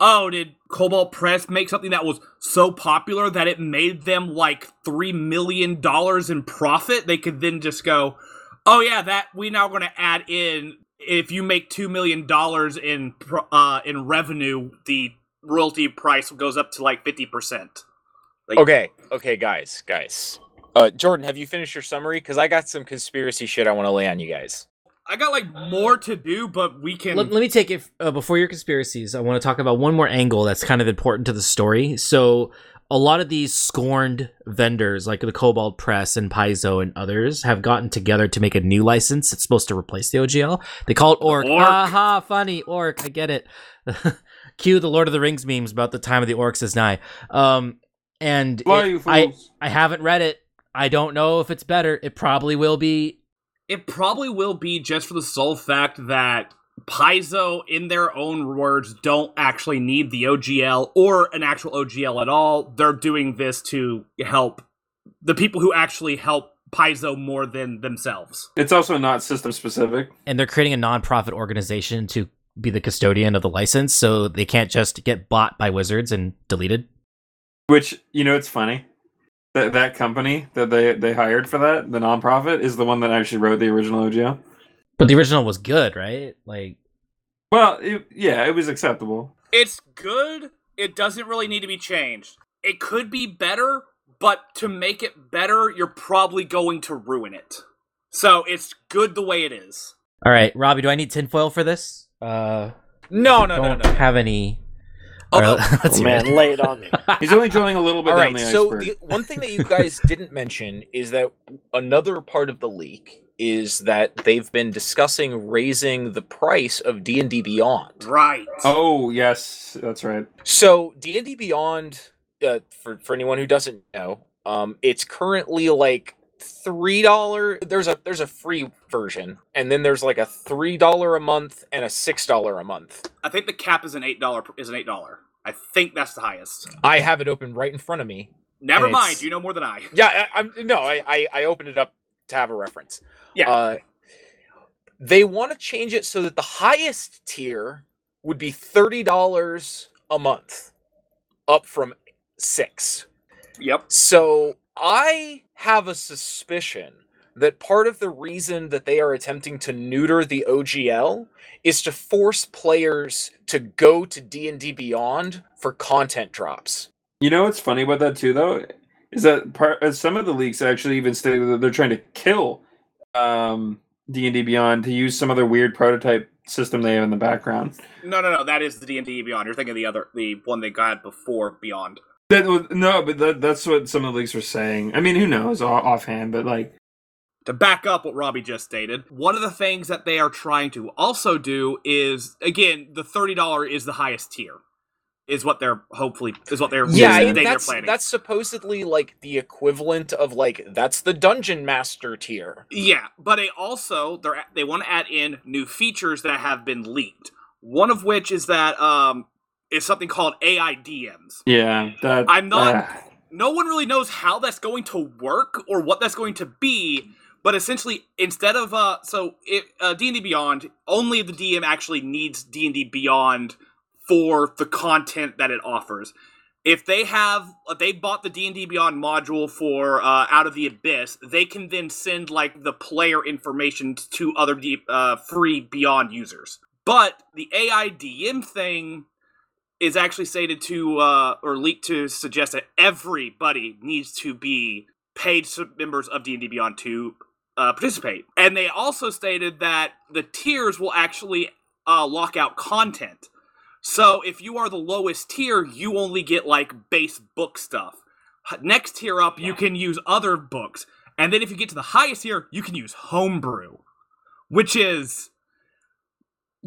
oh, did Kobold Press make something that was so popular that it made them like three million dollars in profit? They could then just go, oh yeah, that we now going to add in if you make two million dollars in uh in revenue, the royalty price goes up to like fifty percent. Like, Okay, okay, guys, guys. Uh, Jordan, have you finished your summary? Because I got some conspiracy shit I want to lay on you guys. I got like more to do, but we can. Let, let me take it uh, before your conspiracies. I want to talk about one more angle that's kind of important to the story. So, a lot of these scorned vendors, like the Kobold Press and Paizo and others, have gotten together to make a new license. It's supposed to replace the OGL. They call it Orc. Orc. Aha, funny Orc. I get it. Cue the Lord of the Rings memes about the time of the orcs is nigh. Um, and it- I. I haven't read it. I don't know if it's better. It probably will be. It probably will be just for the sole fact that Paizo, in their own words, don't actually need the OGL or an actual OGL at all. They're doing this to help the people who actually help Paizo more than themselves. It's also not system specific. and they're creating a nonprofit organization to be the custodian of the license, so they can't just get bought by wizards and deleted. Which you know, it's funny that that company that they they hired for that, the nonprofit, is the one that actually wrote the original OGL. But the original was good, right? Like, Well, it, yeah, it was acceptable. It's good. It doesn't really need to be changed. It could be better, but to make it better, you're probably going to ruin it. So it's good the way it is. all right, Robbie, do I need tinfoil for this? Uh, No, no, no, don't no. have any. Oh, All right, let's Oh, man, it. lay it on me. He's only drilling a little bit All down right. the So iceberg. the one thing that you guys didn't mention is that another part of the leak is that they've been discussing raising the price of D and D Beyond. Right. Oh yes, that's right. So D and D Beyond, uh, for for anyone who doesn't know, um, it's currently like three dollar. There's a there's a free version, and then there's like a three dollar a month and a six dollar a month. I think the cap is an eight dollar is an eight dollar. I think that's the highest. I have it open right in front of me. Never mind, it's- you know more than I. Yeah, I, I'm no, I, I I opened it up to have a reference. Yeah. Uh, they want to change it so that the highest tier would be thirty dollars a month, up from six. Yep. So I have a suspicion that part of the reason that they are attempting to neuter the OGL is to force players to go to D&D Beyond for content drops. You know what's funny about that too, though, is that part uh, some of the leaks actually even stated that they're trying to kill um, D and D Beyond to use some other weird prototype system they have in the background. No, no, no. That is the D and D Beyond. You're thinking of the other, the one they got before Beyond. That no, but that, that's what some of the leaks were saying. I mean, who knows offhand, but like, To back up what Robbie just stated, one of the things that they are trying to also do is, again, the thirty dollar is the highest tier, is what they're hopefully is what they're Yeah, they, and they're that's planning. that's supposedly like the equivalent of like that's the dungeon master tier. Yeah, but they also they are they want to add in new features that have been leaked. One of which is that um, is something called AI DMs. Yeah, that I'm not. uh, no one really knows how that's going to work or what that's going to be. But essentially, instead of uh, so it, uh, D and D Beyond, only the DM actually needs D and D Beyond for the content that it offers. If they have, uh, they bought the D and D Beyond module for uh, Out of the Abyss, they can then send like the player information to other D- uh, free Beyond users. But the AI DM thing is actually stated to uh, or leaked to suggest that everybody needs to be paid members of D&D Beyond to uh, participate. And they also stated that the tiers will actually uh, lock out content. So if you are the lowest tier, you only get like base book stuff. Next tier up, you can use other books. And then if you get to the highest tier, you can use homebrew, which is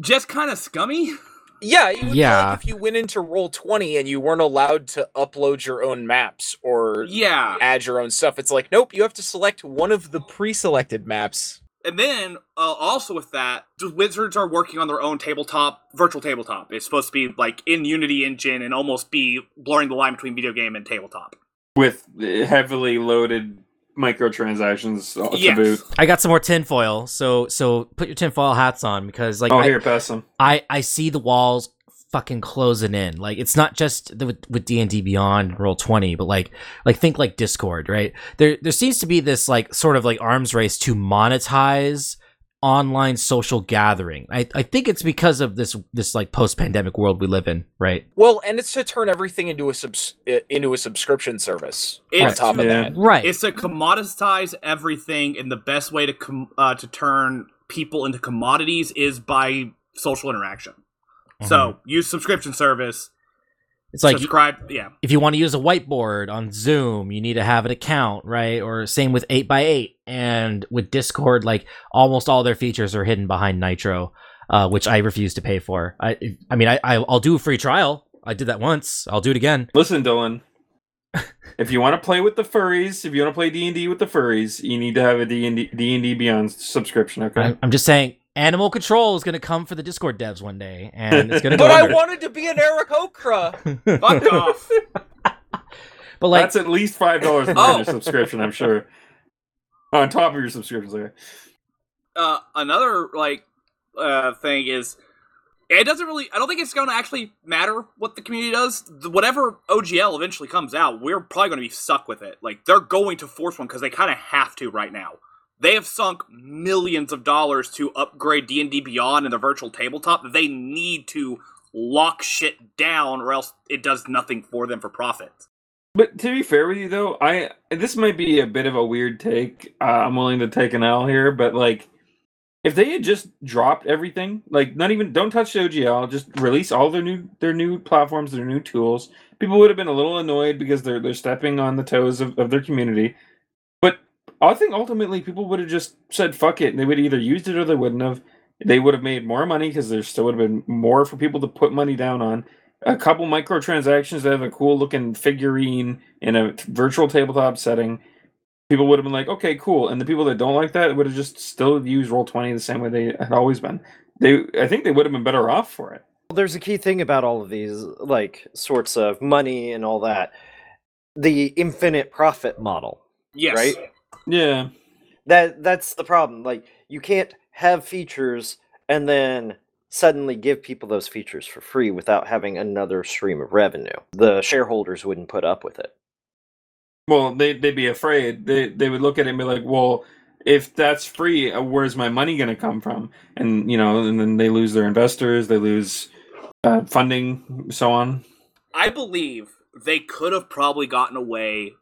just kind of scummy. Yeah, it would be Yeah. like if you went into roll twenty and you weren't allowed to upload your own maps or Yeah. add your own stuff. It's like, nope, you have to select one of the pre-selected maps. And then, uh, also with that, the Wizards are working on their own tabletop, virtual tabletop. It's supposed to be like in Unity Engine and almost be blurring the line between video game and tabletop. with heavily loaded microtransactions to Yes. boot. I got some more tinfoil, so so put your tinfoil hats on because like oh, I, here, pass them. I I see the walls fucking closing in. Like it's not just the, with with D and D Beyond and Roll Twenty, but like like think like Discord, right? There there seems to be this like sort of like arms race to monetize online social gathering. I I think it's because of this this like post pandemic world we live in, right? Well, and it's to turn everything into a subs- uh, into a subscription service on It's top of that. Right. It's to commoditize everything, and the best way to com- uh, to turn people into commodities is by social interaction. So use subscription service. It's like subscribe. Yeah, if you want to use a whiteboard on Zoom, you need to have an account, right? Or same with 8x8 and with Discord, like almost all their features are hidden behind Nitro, uh, which I refuse to pay for. I, I mean, I, I, I'll do a free trial. I did that once. I'll do it again. Listen, Dylan. if you want to play with the furries, if you want to play D and D with the furries, you need to have a D and D D and D Beyond subscription. Okay. I'm, I'm just saying, Animal Control is going to come for the Discord devs one day, and it's going to go But I under. wanted to be an Eric Okra. fuck off. But like, That's at least five dollars per Oh. subscription. I'm sure. On top of your subscriptions, there. uh, another like uh, thing is it doesn't really i don't think it's going to actually matter what the community does The- whatever ogl eventually comes out we're probably going to be stuck with it like they're going to force one because they kind of have to right now they have sunk millions of dollars to upgrade d&d beyond and the virtual tabletop they need to lock shit down or else it does nothing for them for profit But to be fair with you, though, I this might be a bit of a weird take. Uh, I'm willing to take an L here, but like, if they had just dropped everything, like not even don't touch the OGL, just release all their new their new platforms, their new tools, people would have been a little annoyed because they're they're stepping on the toes of, of their community. But I think ultimately people would have just said fuck it, and they would either used it or they wouldn't have. They would have made more money because there still would have been more for people to put money down on a couple microtransactions that have a cool looking figurine in a virtual tabletop setting, people would have been like, okay, cool. And the people that don't like that would have just still used roll twenty the same way they had always been. They, I think, they would have been better off for it. There's a key thing about all of these, like sorts of money and all that. The infinite profit model. yes Right? Yeah, That that's the problem. Like you can't have features and then suddenly give people those features for free without having another stream of revenue. The shareholders wouldn't put up with it. well, they they'd be afraid. They they would look at it and be like, well. If that's free, uh, where's my money going to come from? And you know, and then they lose their investors, they lose uh, funding, so on. I believe they could have probably gotten away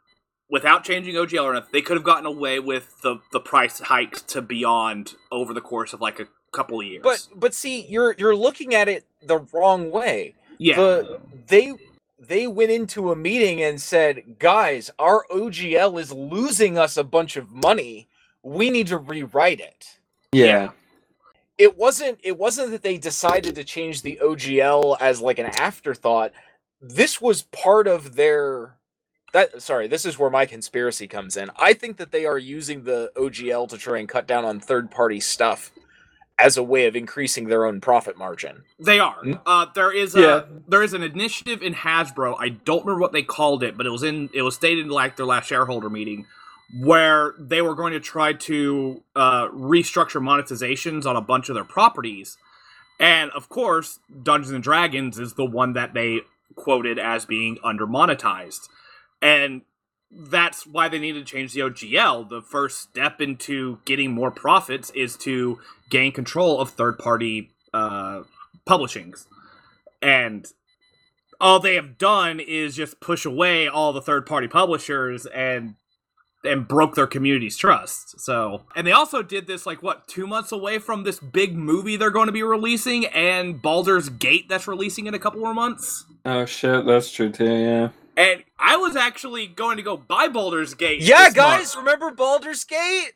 without changing OGL or anything. They could have gotten away with the the price hikes to beyond over the course of like a couple of years. But but see, you're you're looking at it the wrong way. yeah, The they they went into a meeting and said, "Guys, our OGL is losing us a bunch of money. We need to rewrite it." Yeah. It wasn't it wasn't that they decided to change the OGL as like an afterthought. This was part of their that sorry, this is where my conspiracy comes in. I think that they are using the OGL to try and cut down on third-party stuff as a way of increasing their own profit margin. They are. Hmm? Uh, there is a Yeah. there is an initiative in Hasbro. I don't remember what they called it, but it was in it was stated in like their last shareholder meeting where they were going to try to uh, restructure monetizations on a bunch of their properties. And of course, Dungeons and Dragons is the one that they quoted as being under monetized. And that's why they needed to change the OGL. The first step into getting more profits is to gain control of third party uh, publishings. And all they have done is just push away all the third party publishers and and broke their community's trust. So, and they also did this like what, 2 months away from this big movie they're going to be releasing and Baldur's Gate that's releasing in a couple more months. Oh shit, that's true too. Yeah. And I was actually going to go buy Baldur's Gate. Yeah, this guys, month. remember Baldur's Gate?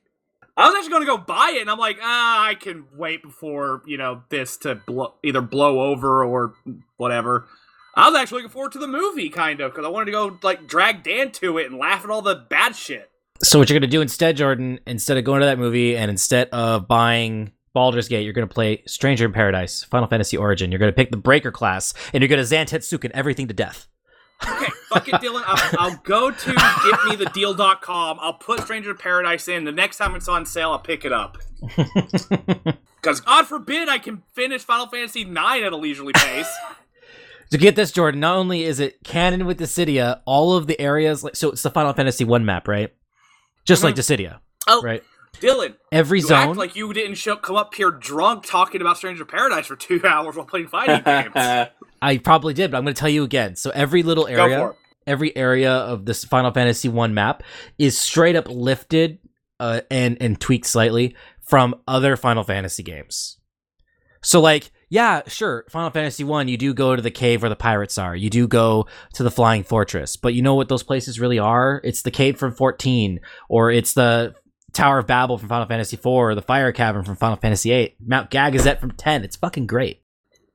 I was actually going to go buy it, and I'm like, ah, I can wait before you know this to blow, either blow over or whatever. I was actually looking forward to the movie, kind of, because I wanted to go like drag Dan to it and laugh at all the bad shit. So what you're gonna do instead, Jordan, instead of going to that movie and instead of buying Baldur's Gate, you're gonna play Stranger in Paradise, Final Fantasy Origin. You're gonna pick the Breaker class, and you're gonna Zantetsuken everything to death. Okay, fuck it, Dylan. I'll, I'll go to getmethedeal.com. I'll put Stranger Paradise in. The next time it's on sale, I'll pick it up. Because God forbid I can finish Final Fantasy IX at a leisurely pace. to get this, Jordan, not only is it canon with Dissidia, all of the areas like so it's the Final Fantasy One map, right? Just like mm-hmm. Dissidia, oh, right? Dylan, Every you zone. like you didn't show, come up here drunk talking about Stranger Paradise for two hours while playing fighting games. I probably did, but I'm going to tell you again. So every little area, every area of this Final Fantasy One map is straight up lifted uh, and and tweaked slightly from other Final Fantasy games. So like, yeah, sure, Final Fantasy One, you do go to the cave where the pirates are. You do go to the flying fortress, but you know what those places really are? It's the cave from 14, or it's the Tower of Babel from Final Fantasy 4, or the Fire Cavern from Final Fantasy 8, Mount Gagazet from 10. It's fucking great.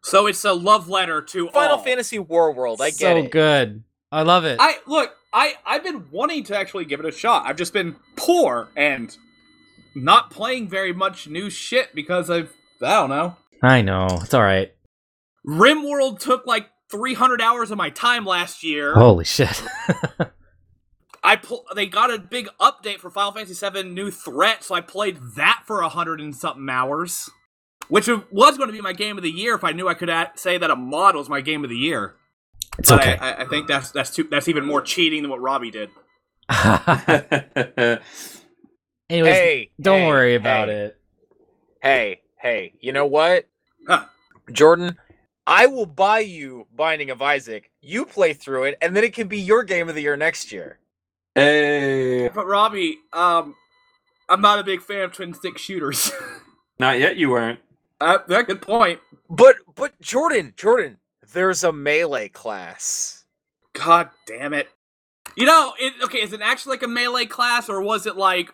So it's a love letter to Final all. Fantasy War World. I get it. so it. good. I love it. I look, I I've been wanting to actually give it a shot. I've just been poor and not playing very much new shit because I've I don't know. I know. It's all right. RimWorld took like 300 hours of my time last year. Holy shit. I pl- they got a big update for Final Fantasy VII New Threat, so I played that for a hundred and something hours, which was going to be my game of the year if I knew I could a- say that a mod was my game of the year. It's But okay. I, I, I think that's that's too, that's even more cheating than what Robbie did. Anyways, hey, don't hey, worry about hey, it. Hey, hey, you know what? Huh. Jordan, I will buy you Binding of Isaac. You play through it, and then it can be your game of the year next year. hey, But Robbie, um, I'm not a big fan of twin stick shooters. not yet. You weren't. Uh, that's a good point. But but Jordan, Jordan, there's a melee class. God damn it. You know, it, okay, is it actually like a melee class, or was it like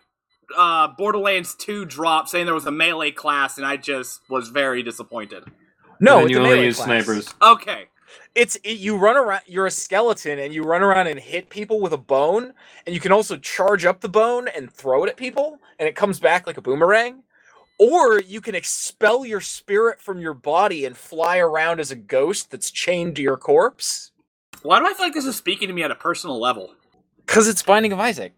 uh, Borderlands 2 drop saying there was a melee class, and I just was very disappointed? No, and it's you a only melee use class. snipers. Okay. It's it, you run around. You're a skeleton, and you run around and hit people with a bone, and you can also charge up the bone and throw it at people, and it comes back like a boomerang. Or you can expel your spirit from your body and fly around as a ghost that's chained to your corpse. Why do I feel like this is speaking to me at a personal level? Cause it's Binding of Isaac.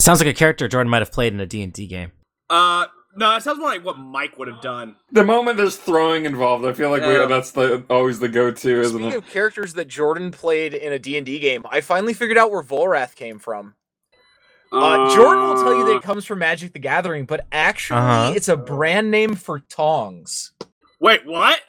Sounds like a character Jordan might have played in a D&D game. Uh, no, it sounds more like what Mike would have done. The moment there's throwing involved, I feel like Yeah. we, that's the always the go-to, isn't Speaking it? of characters that Jordan played in a D&D game, I finally figured out where Volrath came from. Uh, Jordan will tell you that it comes from Magic the Gathering, but actually Uh-huh. it's a brand name for tongs. Wait, what?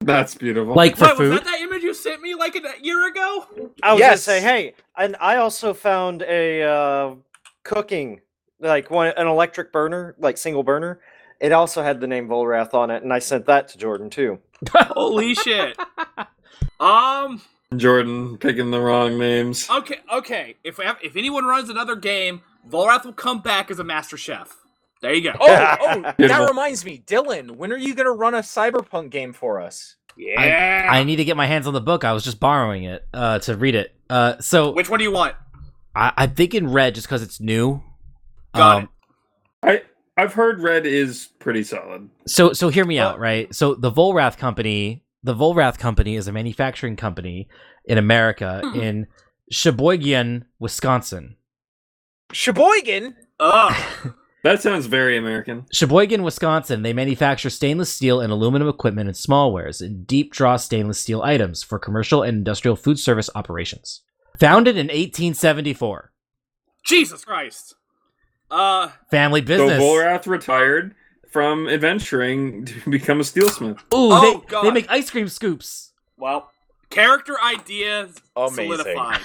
That's beautiful. Like for Wait, was that that image you sent me like a year ago? I was Yes. gonna say, hey, and I also found a uh, cooking, like one an electric burner, like single burner. It also had the name Vollrath on it, and I sent that to Jordan too. Holy shit. Um. Jordan picking the wrong names. Okay. Okay. If we have, if anyone runs another game, Volrath will come back as a Master Chef. There you go. Oh, oh, that Beautiful. reminds me, Dylan. When are you gonna run a cyberpunk game for us? yeah. I need to get my hands on the book. I was just borrowing it uh, to read it. Uh, so Which one do you want? I, I'm thinking red just because it's new. Got Um, it. I I've heard Red is pretty solid. So so hear me out, right? So the Volrath company, the Vollrath company is a manufacturing company in America Hmm. in Sheboygan, Wisconsin. Sheboygan. Ugh. That sounds very American. Sheboygan, Wisconsin, they manufacture stainless steel and aluminum equipment and smallwares and deep draw stainless steel items for commercial and industrial food service operations. Founded in 1874. Jesus Christ. Uh, Family business. So Vollrath retired from adventuring to become a steelsmith. Ooh, Oh, they, God. they make ice cream scoops. well, character ideas Amazing. solidified.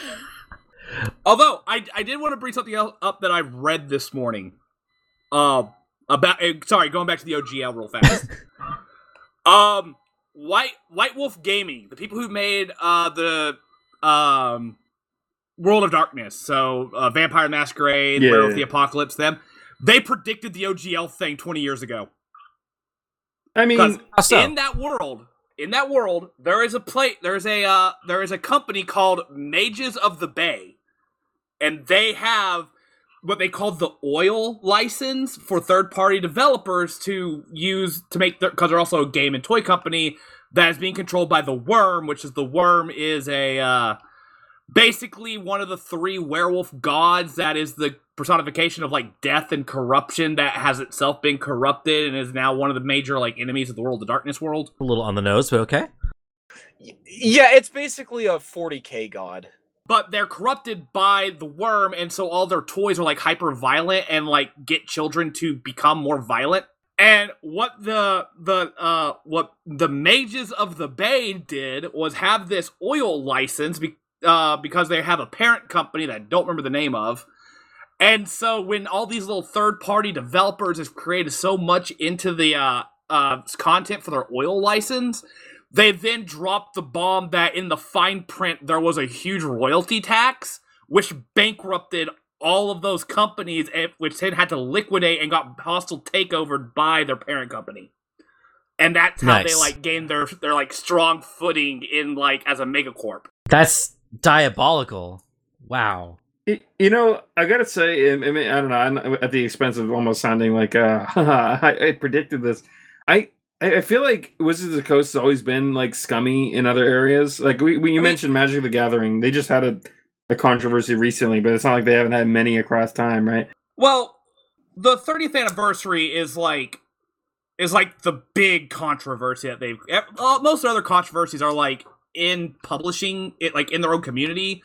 Although I, I did want to bring something else up that I read this morning. Uh, about uh, sorry, going back to the OGL real fast. um, White White Wolf Gaming, the people who made uh the um World of Darkness, so uh, Vampire Masquerade, Yeah. Werewolf the Apocalypse, them they predicted the OGL thing twenty years ago. I mean, so? in that world, in that world, there is a plate. There is a uh, there is a company called Mages of the Bay, and they have what they call the oil license for third party developers to use to make because they're also a game and toy company that is being controlled by the Worm, which is the Worm is a uh, basically one of the three werewolf gods that is the personification of like death and corruption that has itself been corrupted and is now one of the major like enemies of the world, the darkness world. A little on the nose, but okay. Yeah, it's basically a 40k god. But they're corrupted by the worm, and so all their toys are like hyper violent and like get children to become more violent. And what the the uh what the mages of the bay did was have this oil license be- uh because they have a parent company that I don't remember the name of. And so when all these little third party developers have created so much into the uh uh content for their oil license, they then dropped the bomb that in the fine print there was a huge royalty tax, which bankrupted all of those companies, eh, which then had to liquidate and got hostile takeover by their parent company. And that's how they like gained their their like strong footing in like as a megacorp. That's diabolical. Wow. Y- You know, I gotta say, I mean, I don't know. I'm at the expense of almost sounding like, uh, I, I predicted this. I I I feel like Wizards of the Coast has always been like scummy in other areas. Like we, when you I mean- mentioned Magic the Gathering, they just had a, a controversy recently, but it's not like they haven't had many across time, right? Well, the 30th anniversary is like is like the big controversy that they've. eh, Uh, most other controversies are like in publishing it, like in their own community,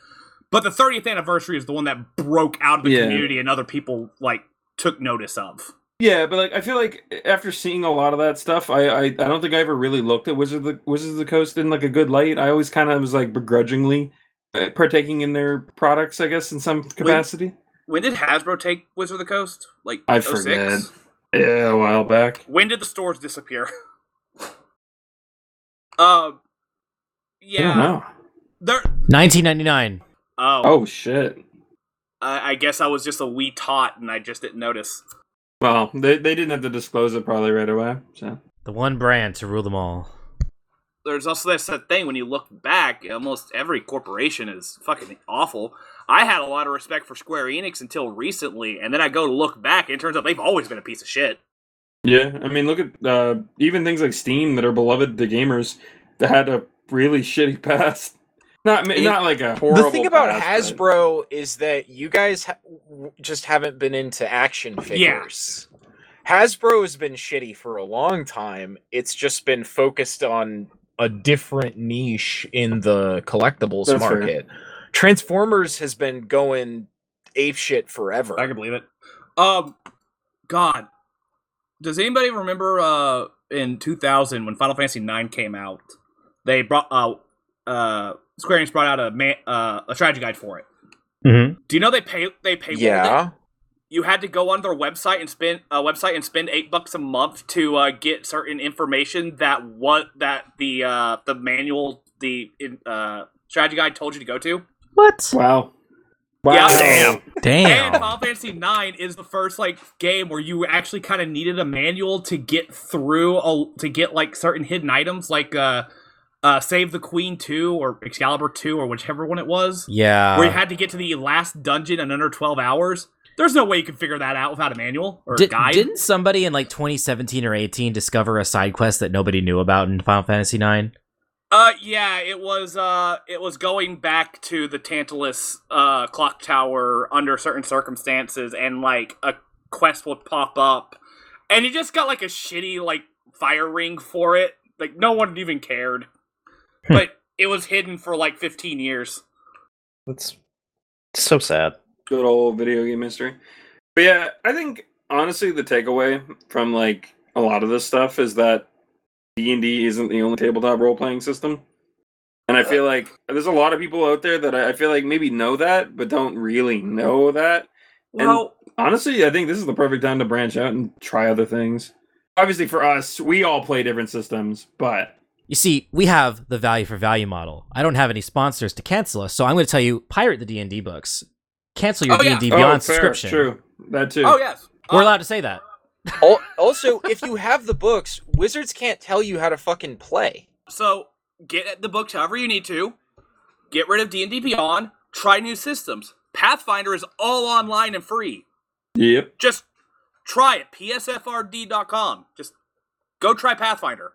but the 30th anniversary is the one that broke out of the Yeah. community and other people like took notice of. Yeah, but like I feel like after seeing a lot of that stuff, I I, I don't think I ever really looked at Wizards of the Wizards of the Coast in like a good light. I always kind of was like begrudgingly uh, partaking in their products, I guess, in some capacity. When did Hasbro take Wizard of the Coast? Like I 06? forget. Yeah, a while back. When did the stores disappear? uh, yeah, don't know. there. 1999. Oh, Oh shit. I, I guess I was just a wee tot and I just didn't notice. Well, they they didn't have to disclose it probably right away. So The one brand to rule them all. there's also this that thing when you look back, almost every corporation is fucking awful. I had a lot of respect for Square Enix until recently, and then I go to look back, and it turns out they've always been a piece of shit. yeah, I mean, look at uh, even things like Steam that are beloved to gamers that had a really shitty past. Not It- not like a horrible. the thing about past, but- Hasbro is that you guys ha- just haven't been into action figures. Hasbro has been shitty for a long time. It's just been focused on a different niche in the collectibles That's fair. market. Transformers has been going ape shit forever. I can believe it. Um, God, does anybody remember uh in 2000 when Final Fantasy 9 came out? They brought uh uh Square Enix brought out a man, uh, a strategy guide for it. Mm-hmm. Do you know they pay they pay yeah. you had to go on their website and spend uh, website and spend eight bucks a month to uh, get certain information that what that the uh, the manual the uh, strategy guide told you to go to. What? Wow. Wow. Yeah. Damn. And Damn. Final Fantasy IX is the first like game where you actually kind of needed a manual to get through a, to get like certain hidden items like uh, uh, Save the Queen two or Excalibur two or whichever one it was. Yeah. where you had to get to the last dungeon in under 12 hours. There's no way you can figure that out without a manual or a Did, guide. didn't somebody in like 2017 or 18 discover a side quest that nobody knew about in Final Fantasy 9? Uh, yeah, it was. Uh, it was going back to the Tantalus uh clock tower under certain circumstances, and like a quest would pop up, and you just got like a shitty like fire ring for it. Like no one even cared. but it was hidden for like 15 years. That's so sad. good old video game history. But yeah, I think honestly the takeaway from like a lot of this stuff is that D and D isn't the only tabletop role playing system. And I feel like there's a lot of people out there that I I feel like maybe know that, but don't really know that. And- Well, Honestly, I think this is the perfect time to branch out and try other things. Obviously, for us, we all play different systems, but You see, we have the value for value model. I don't have any sponsors to cancel us, so I'm going to tell you pirate the D&D books. Cancel your Oh. D&D Beyond oh, fair, subscription. True, that too. oh yes, We're Uh, allowed to say that. Also, if you have the books, wizards can't tell you how to fucking play. So get the books however you need to. Get rid of D and D Beyond. Try new systems. Pathfinder is all online and free. Yep. Just try it. PSFRD.com. Just go try Pathfinder.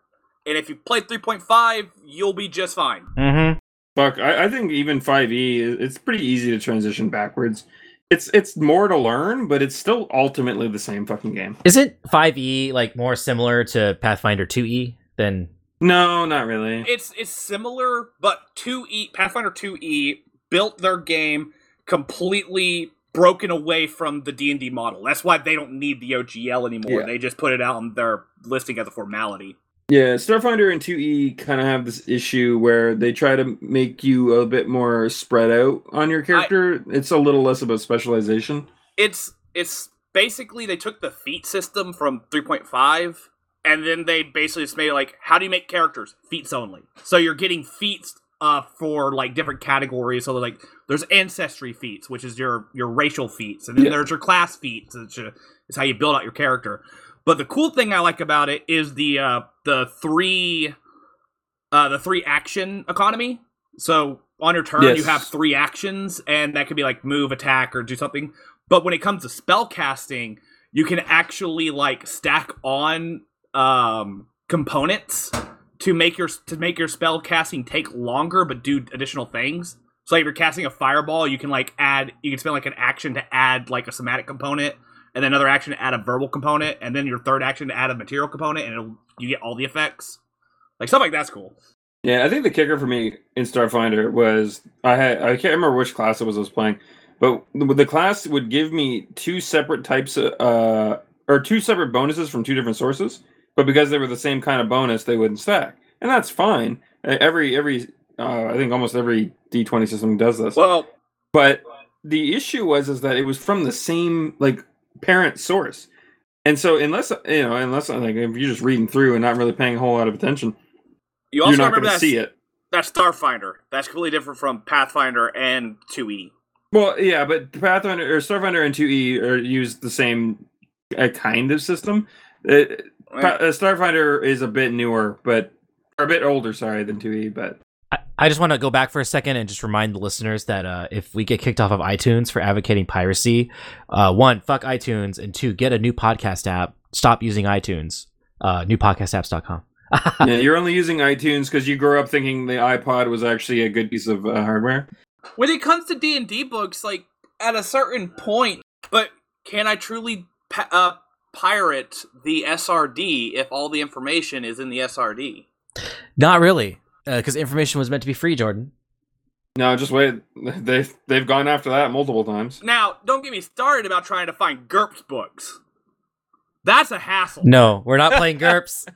And if you play 3.5, you'll be just fine. Mm-hmm. Fuck, I, I think even 5e, it's pretty easy to transition backwards. It's it's more to learn, but it's still ultimately the same fucking game. Isn't 5e like more similar to Pathfinder 2e than No, not really. It's it's similar, but 2E Pathfinder 2E built their game completely broken away from the D&D model. That's why they don't need the OGL anymore. Yeah. They just put it out on their listing as a formality. Yeah, Starfinder and 2e kind of have this issue where they try to make you a bit more spread out on your character. it's a little less about specialization. it's it's basically they took the feat system from 3.5 and then they basically just made it like how do you make characters feats only so you're getting feats uh for like different categories so like there's ancestry feats which is your your racial feats and then Yeah. there's your class feats which is how you build out your character but the cool thing i like about it is the uh the three uh the three action economy. So on your turn you have three actions and that could be like move attack or do something. But when it comes to spell casting you can actually like stack on um components to make your to make your spell casting take longer but do additional things. So like if you're casting a fireball you can like add you can spend like an action to add like a somatic component and then another action to add a verbal component and then your third action to add a material component and it'll, you get all the effects like stuff like that's cool Yeah, I think the kicker for me in Starfinder was I had I can't remember which class it was I was playing, but the, class would give me two separate types of uh or two separate bonuses from two different sources, but because they were the same kind of bonus, they wouldn't stack, and that's fine. Every every uh, I think almost every D twenty system does this. well But the issue was is that it was from the same like parent source. And so unless you know, unless like if you're just reading through and not really paying a whole lot of attention, you also are not remember going to that see it. that's starfinder that's completely different from pathfinder and E. 2e Well, yeah, but Pathfinder or Starfinder and 2E are use the same uh, kind of system. Uh, Pa- uh, Starfinder is a bit newer, but a bit older, sorry, than 2E. But I, I just want to go back for a second and just remind the listeners that uh, if we get kicked off of iTunes for advocating piracy, uh, one, fuck iTunes, and two, get a new podcast app. Stop using iTunes. Uh, newpodcastapps.com. yeah, you're only using iTunes because you grew up thinking the iPod was actually a good piece of uh, hardware. when it comes to d&d books like at a certain point but can i truly pa- uh, pirate the srd if all the information is in the srd Not really, Uh, because information was meant to be free, Jordan. No, just wait. They've they've gone after that multiple times. now don't get me started about trying to find GURPS books that's a hassle No, we're not playing GURPS.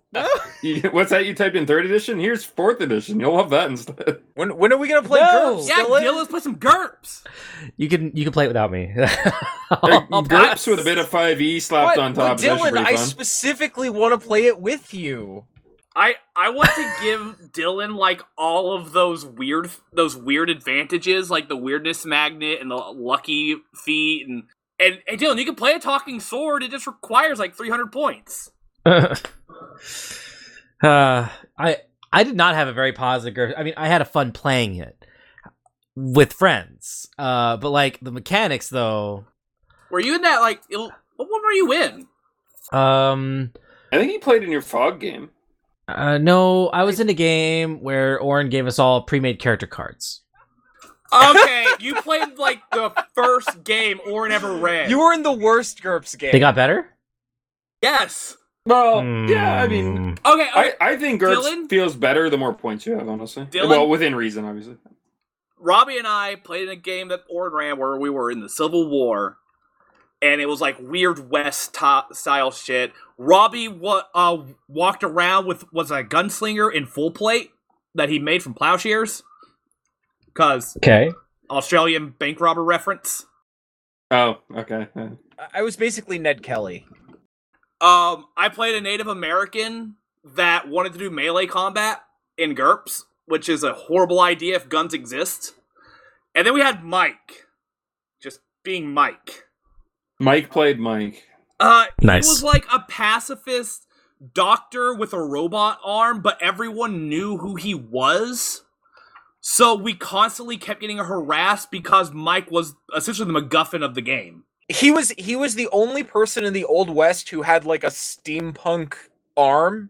What's that you typed in third edition? Here's fourth edition. You'll love that instead. When when are we gonna play No! GURPS? yeah Dylan? Dylan, let's play some GURPS you can you can play it without me. Like, I'll GURPS pass. with a bit of 5e slapped What? on top. But Dylan, I specifically want to play it with you. I I want to give Dylan like all of those weird those weird advantages, like the weirdness magnet and the lucky feet, and and hey Dylan, you can play a talking sword. It just requires like three hundred points. uh, I I did not have a very positive. GURPS. I mean, I had a fun playing it with friends. Uh, but like the mechanics, though, Were you in that like? il- What one were you in? Um, I think he played in your fog game. Uh, no, I was in a game where Oren gave us all pre-made character cards. Okay, you played like the first game Orin ever ran. You were in the worst GURPS game. They got better. yes. Well, yeah, I mean, Hmm. Okay. okay. I, I think GURPS Dylan? feels better the more points you have, honestly. Dylan? Well, within reason, obviously. Robbie and I played in a game that Orin ran where we were in the Civil War, and it was like weird West top style shit. Robbie wa- uh, walked around with was a gunslinger in full plate that he made from plowshares, cause Okay. Australian bank robber reference. Oh, okay. I- I was basically Ned Kelly. Um, I played a Native American that wanted to do melee combat in GURPS, which is a horrible idea if guns exist. And then we had Mike, just being Mike. Mike played Mike. Uh, Nice. he was like a pacifist doctor with a robot arm, but everyone knew who he was. So we constantly kept getting harassed because Mike was essentially the MacGuffin of the game. He was he was the only person in the old west who had like a steampunk arm.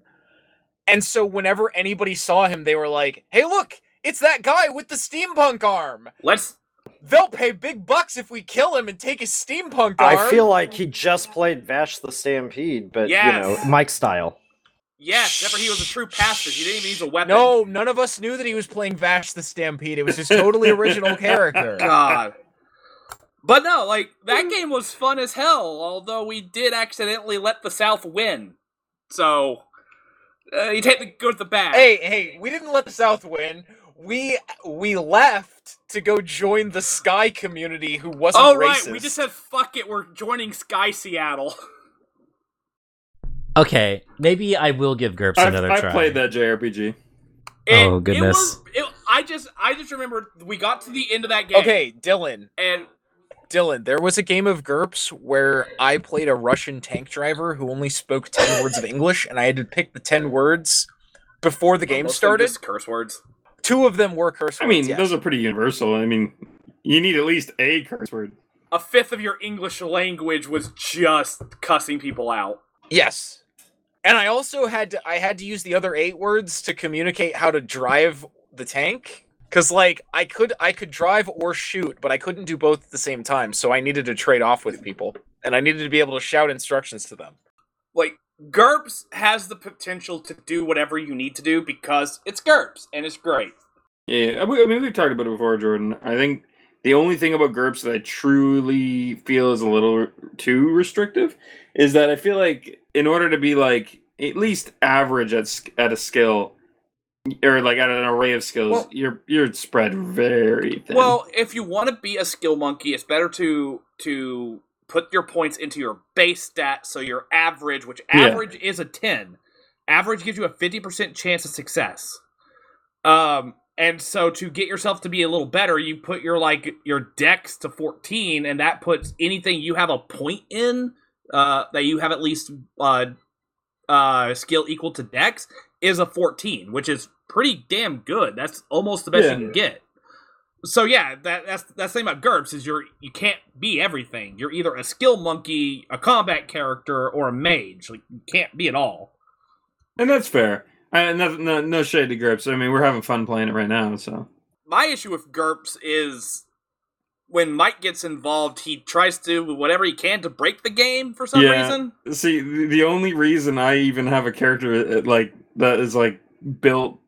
And so whenever anybody saw him, they were like, "Hey, look, it's that guy with the steampunk arm. Let's They'll pay big bucks if we kill him and take his steampunk arm." I feel like he just played Vash the Stampede, but Yes. you know, Mike style. yes, except he was a true pacifist. He didn't even use a weapon. No, none of us knew that he was playing Vash the Stampede. It was his totally original character. God. But no, like that game was fun as hell. Although we did accidentally let the South win, so uh, you take the good with the bad. Hey, hey, we didn't let the South win. We we left to go join the Sky community who wasn't oh racist. right, we just said fuck it. We're joining Sky Seattle. Okay, maybe I will give GURPS I've, another I've try. played that JRPG. It- Oh, goodness. It was, it, I just I just remember we got to the end of that game. Okay, Dylan. and Dylan, there was a game of GURPS where I played a Russian tank driver who only spoke 10 words of English, and I had to pick the 10 words before the game most of them started. curse words. Two of them were curse words. I mean, yes. those are pretty universal. I mean, you need at least a curse word. A fifth of your English language was just cussing people out. Yes. And I also had to I had to use the other eight words to communicate how to drive the tank. Cause like I could I could drive or shoot, but I couldn't do both at the same time. So I needed to trade off with people. And I needed to be able to shout instructions to them. like GURPS has the potential to do whatever you need to do because it's GURPS and it's great. Yeah, I mean, we've talked about it before, Jordan. I think the only thing about GURPS that I truly feel is a little too restrictive is that I feel like in order to be like at least average at at a skill or like at an array of skills, Well- you're you're spread very thin. Well, if you want to be a skill monkey, it's better to to put your points into your base stat so your average, which Yeah. average is a 10. Average gives you a 50% chance of success. Um and so to get yourself to be a little better, you put your like your dex to 14 and that puts anything you have a point in uh that you have at least uh uh skill equal to dex is a 14, which is pretty damn good. That's almost the best Yeah. you can get. So yeah, that that's that's the thing about GURPS is you're you can't be everything. You're either a skill monkey, a combat character, or a mage. Like you can't be it all. and that's fair. I, no, no, no shade to GURPS. I mean, we're having fun playing it right now. So My issue with GURPS is when Mike gets involved, he tries to do whatever he can to break the game for some Yeah. reason. see, the, the only reason I even have a character uh, like that is like built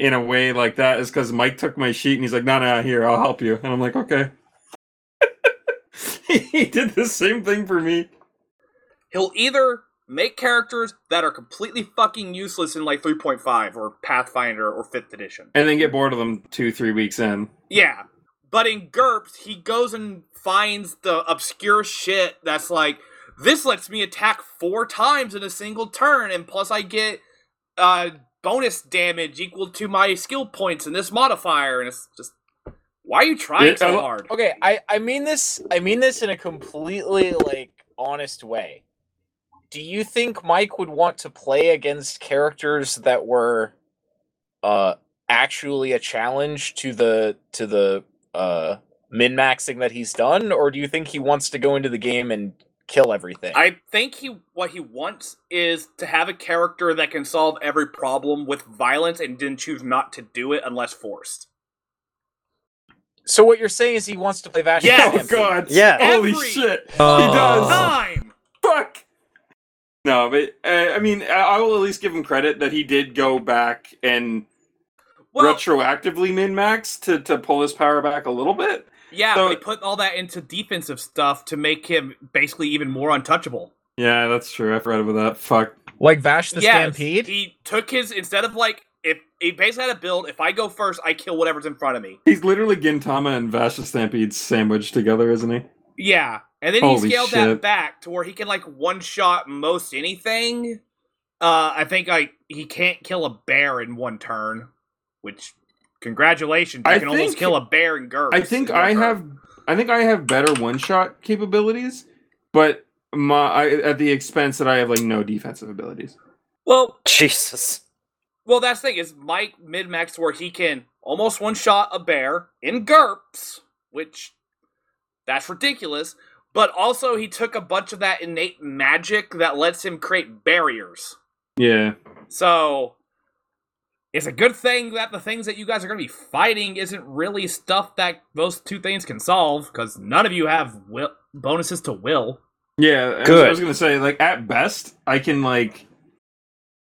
in a way like that is because Mike took my sheet and he's like, "No, no, here, I'll help you," and I'm like, "Okay." he did the same thing for me. He'll either make characters that are completely fucking useless in like 3.5 or Pathfinder or 5th edition. and then get bored of them two, three weeks in. Yeah. But in GURPS, he goes and finds the obscure shit that's like, this lets me attack four times in a single turn, and plus I get uh bonus damage equal to my skill points in this modifier, and it's just why are you trying so hard? Okay, I, I mean this I mean this in a completely like honest way. Do you think Mike would want to play against characters that were uh actually a challenge to the to the uh min maxing that he's done, or do you think he wants to go into the game and kill everything? I think he what he wants is to have a character that can solve every problem with violence and didn't choose not to do it unless forced. so what you're saying is he wants to play Vash. Yes! Oh god. Yeah. Holy Every- shit. Oh. He does. Time. Fuck. No, but uh, I mean, I I will at least give him credit that he did go back and Well, retroactively min max to to pull his power back a little bit. Yeah, so- but he put all that into defensive stuff to make him basically even more untouchable. Yeah, that's true. I forgot about that. Fuck. Like Vash the Yes, Stampede. He took his instead of like if he basically had a build. If I go first, I kill whatever's in front of me. He's literally Gintama and Vash the Stampede sandwiched together, isn't he? Yeah, and then Holy he scaled shit. that back to where he can like one shot most anything. Uh, I think like he can't kill a bear in one turn, which congratulations, you I can almost kill a bear in GURPS. I think I turn. have I think I have better one shot capabilities, but my I, at the expense that I have like no defensive abilities. Well, Jesus. well, that's the thing is Mike mid max where he can almost one shot a bear in GURPS, which that's ridiculous. But also, he took a bunch of that innate magic that lets him create barriers. Yeah. So it's a good thing that the things that you guys are going to be fighting isn't really stuff that those two things can solve because none of you have will bonuses to will. Yeah, I was- Good. I was gonna say, like at best, I can like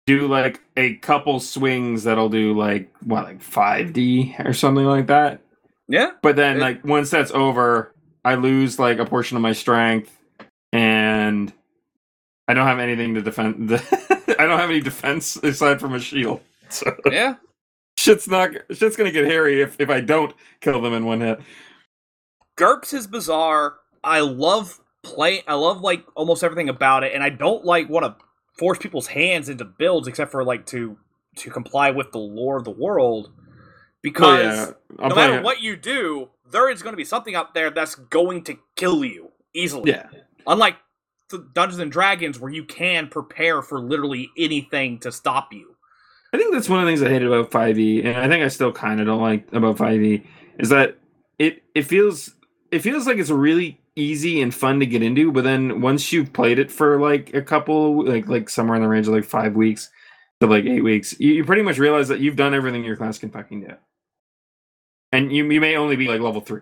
do like a couple swings that'll do like what, like five D or something like that. Yeah. But then, It- like once that's over, I lose like a portion of my strength, and I don't have anything to defend. I don't have any defense aside from a shield. So Yeah. shit's not shit's gonna get hairy if if I don't kill them in one hit. GURPS is bizarre. I love play. I love like almost everything about it, and I don't like want to force people's hands into builds except for like to to comply with the lore of the world because. Oh, yeah. No matter it- what you do, there is going to be something out there that's going to kill you easily. Yeah. Unlike Dungeons and Dragons, where you can prepare for literally anything to stop you. I think that's one of the things I hated about 5e, and I think I still kind of don't like about 5e, is that it it feels it feels like it's really easy and fun to get into, but then once you've played it for like a couple like like somewhere in the range of like five weeks to like eight weeks, you, you pretty much realize that you've done everything your class can fucking do, and you you may only be like level three.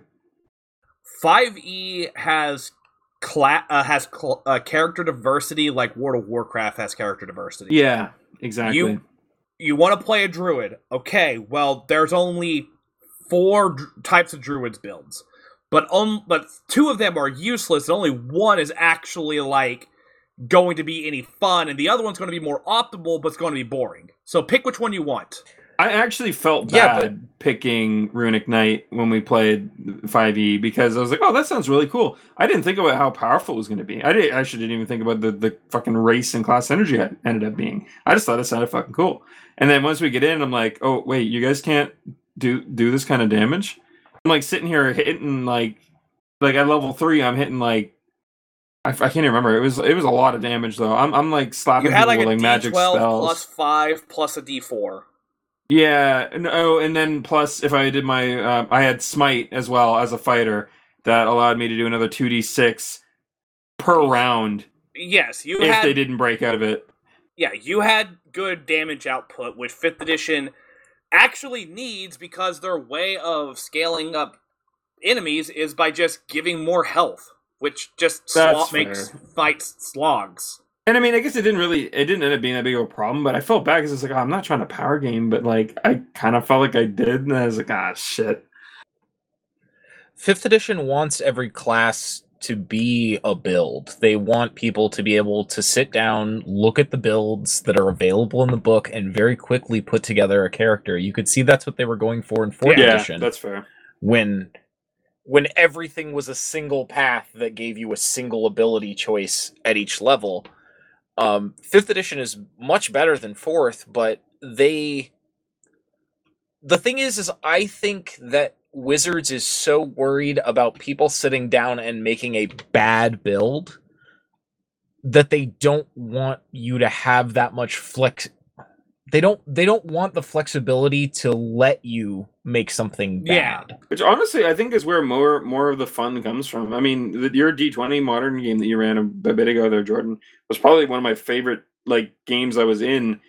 Five E has cla- uh, has cl- uh, character diversity like World of Warcraft has character diversity. Yeah, exactly. You you want to play a druid? Okay, well there's only four types of druids builds, but on but two of them are useless, and only one is actually like going to be any fun, and the other one's going to be more optimal, but it's going to be boring. So pick which one you want. I actually felt Yeah, bad picking Runic Knight when we played 5e because I was like, "Oh, that sounds really cool." I didn't think about how powerful it was going to be. I did I actually didn't even think about the the fucking race and class energy it ended up being. I just thought it sounded fucking cool. And then once we get in, I'm like, "Oh, wait, you guys can't do do this kind of damage." I'm like sitting here hitting like like at level 3, I'm hitting like I, I can't even remember. It was it was a lot of damage though. I'm I'm like slapping You had like a with like D magic twelve spells. plus five plus a D four. Yeah, no, oh, and then plus if I did my, uh, I had smite as well as a fighter that allowed me to do another two d six per round Yes, you if had they didn't break out of it. yeah, you had good damage output, which fifth edition actually needs because their way of scaling up enemies is by just giving more health, which just slog- makes fights slogs. And I mean, I guess it didn't really, it didn't end up being that big of a problem. But I felt bad because it's like, oh, I'm not trying to power game, but like I kind of felt like I did, and I was like, ah, shit. Fifth edition wants every class to be a build. They want people to be able to sit down, look at the builds that are available in the book, and very quickly put together a character. You could see that's what they were going for in fourth yeah, edition that's fair. when when everything was a single path that gave you a single ability choice at each level. Um, fifth edition is much better than fourth, but they the thing is is I think that Wizards is so worried about people sitting down and making a bad build that they don't want you to have that much flex they don't they don't want the flexibility to let you make something Yeah. bad. Which honestly, I think is where more more of the fun comes from. I mean, the, your D twenty modern game that you ran a, a bit ago there, Jordan, was probably one of my favorite like games I was in,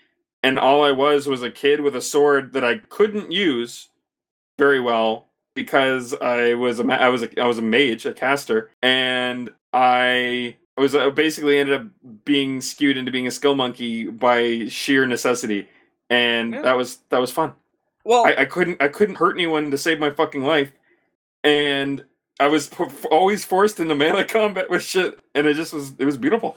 and all I was was a kid with a sword that I couldn't use very well because I was a ma- I was a, I was a mage, a caster, and I was uh, basically ended up being skewed into being a skill monkey by sheer necessity, and Yeah. that was that was fun. Well, I, I couldn't I couldn't hurt anyone to save my fucking life, and I was always forced into melee combat with shit, and it just was it was beautiful.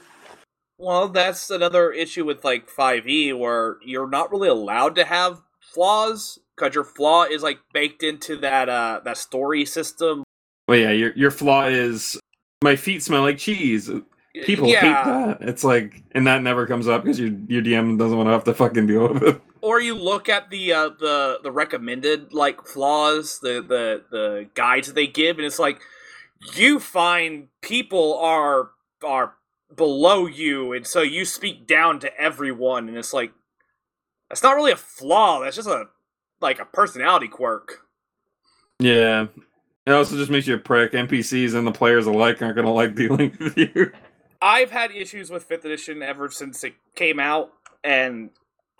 Well, that's another issue with like 5e where you're not really allowed to have flaws because your flaw is like baked into that uh that story system. Well, yeah, your your flaw is my feet smell like cheese. People hate that. It's like, and that never comes up because your your DM doesn't want to have to fucking deal with it. Or you look at the uh, the the recommended like flaws, the the the guides that they give, and it's like you find people are are below you, and so you speak down to everyone, and it's like that's not really a flaw. That's just a like a personality quirk. Yeah. It also just makes you a prick. NPCs and the players alike aren't gonna like dealing with you. I've had issues with fifth edition ever since it came out, and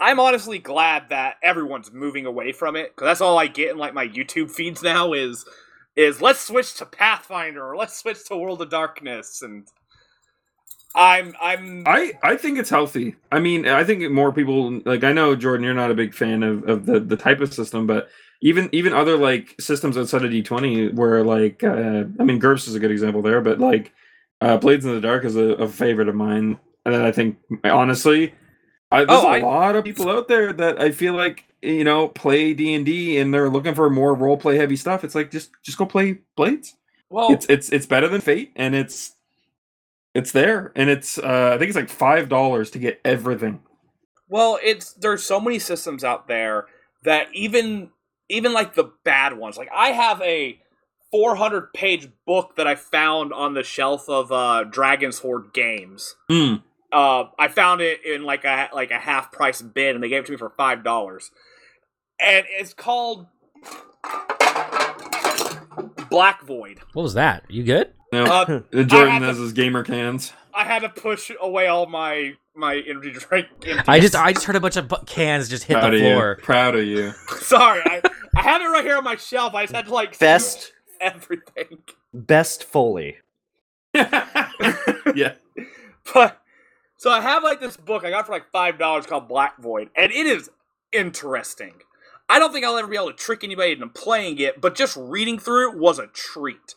I'm honestly glad that everyone's moving away from it because that's all I get in like my YouTube feeds now is is let's switch to Pathfinder or let's switch to World of Darkness, and I'm I'm I I think it's healthy. I mean, I think more people like I know Jordan, you're not a big fan of, of the the type of system, but even even other like systems outside of D20 where like uh, I mean GURPS is a good example there, but like uh, Blades in the Dark is a, a favorite of mine, and I think honestly, I, there's Oh, a I- lot of people out there that I feel like you know play D and D and they're looking for more role play heavy stuff. It's like just just go play Blades. well It's it's it's better than Fate, and it's it's there, and it's uh, I think it's like five dollars to get everything. well it's there's so many systems out there that even even like the bad ones like I have a 400 page book that I found on the shelf of uh Dragon's Horde games. Hmm. Uh, I found it in like a like a half price bin, and they gave it to me for five dollars. And it's called Black Void. What was that? You good? No, Uh, I Jordan had has his gamer cans. I had to push away all my my energy drink. empties. I just I just heard a bunch of bu- cans just hit Proud the floor. you. Proud of you. sorry. I, I have it right here on my shelf. I just had to like Best everything. best Foley. yeah. But so I have like this book I got for like five dollars called Black Void, and it is interesting. I don't think I'll ever be able to trick anybody into playing it, but just reading through it was a treat.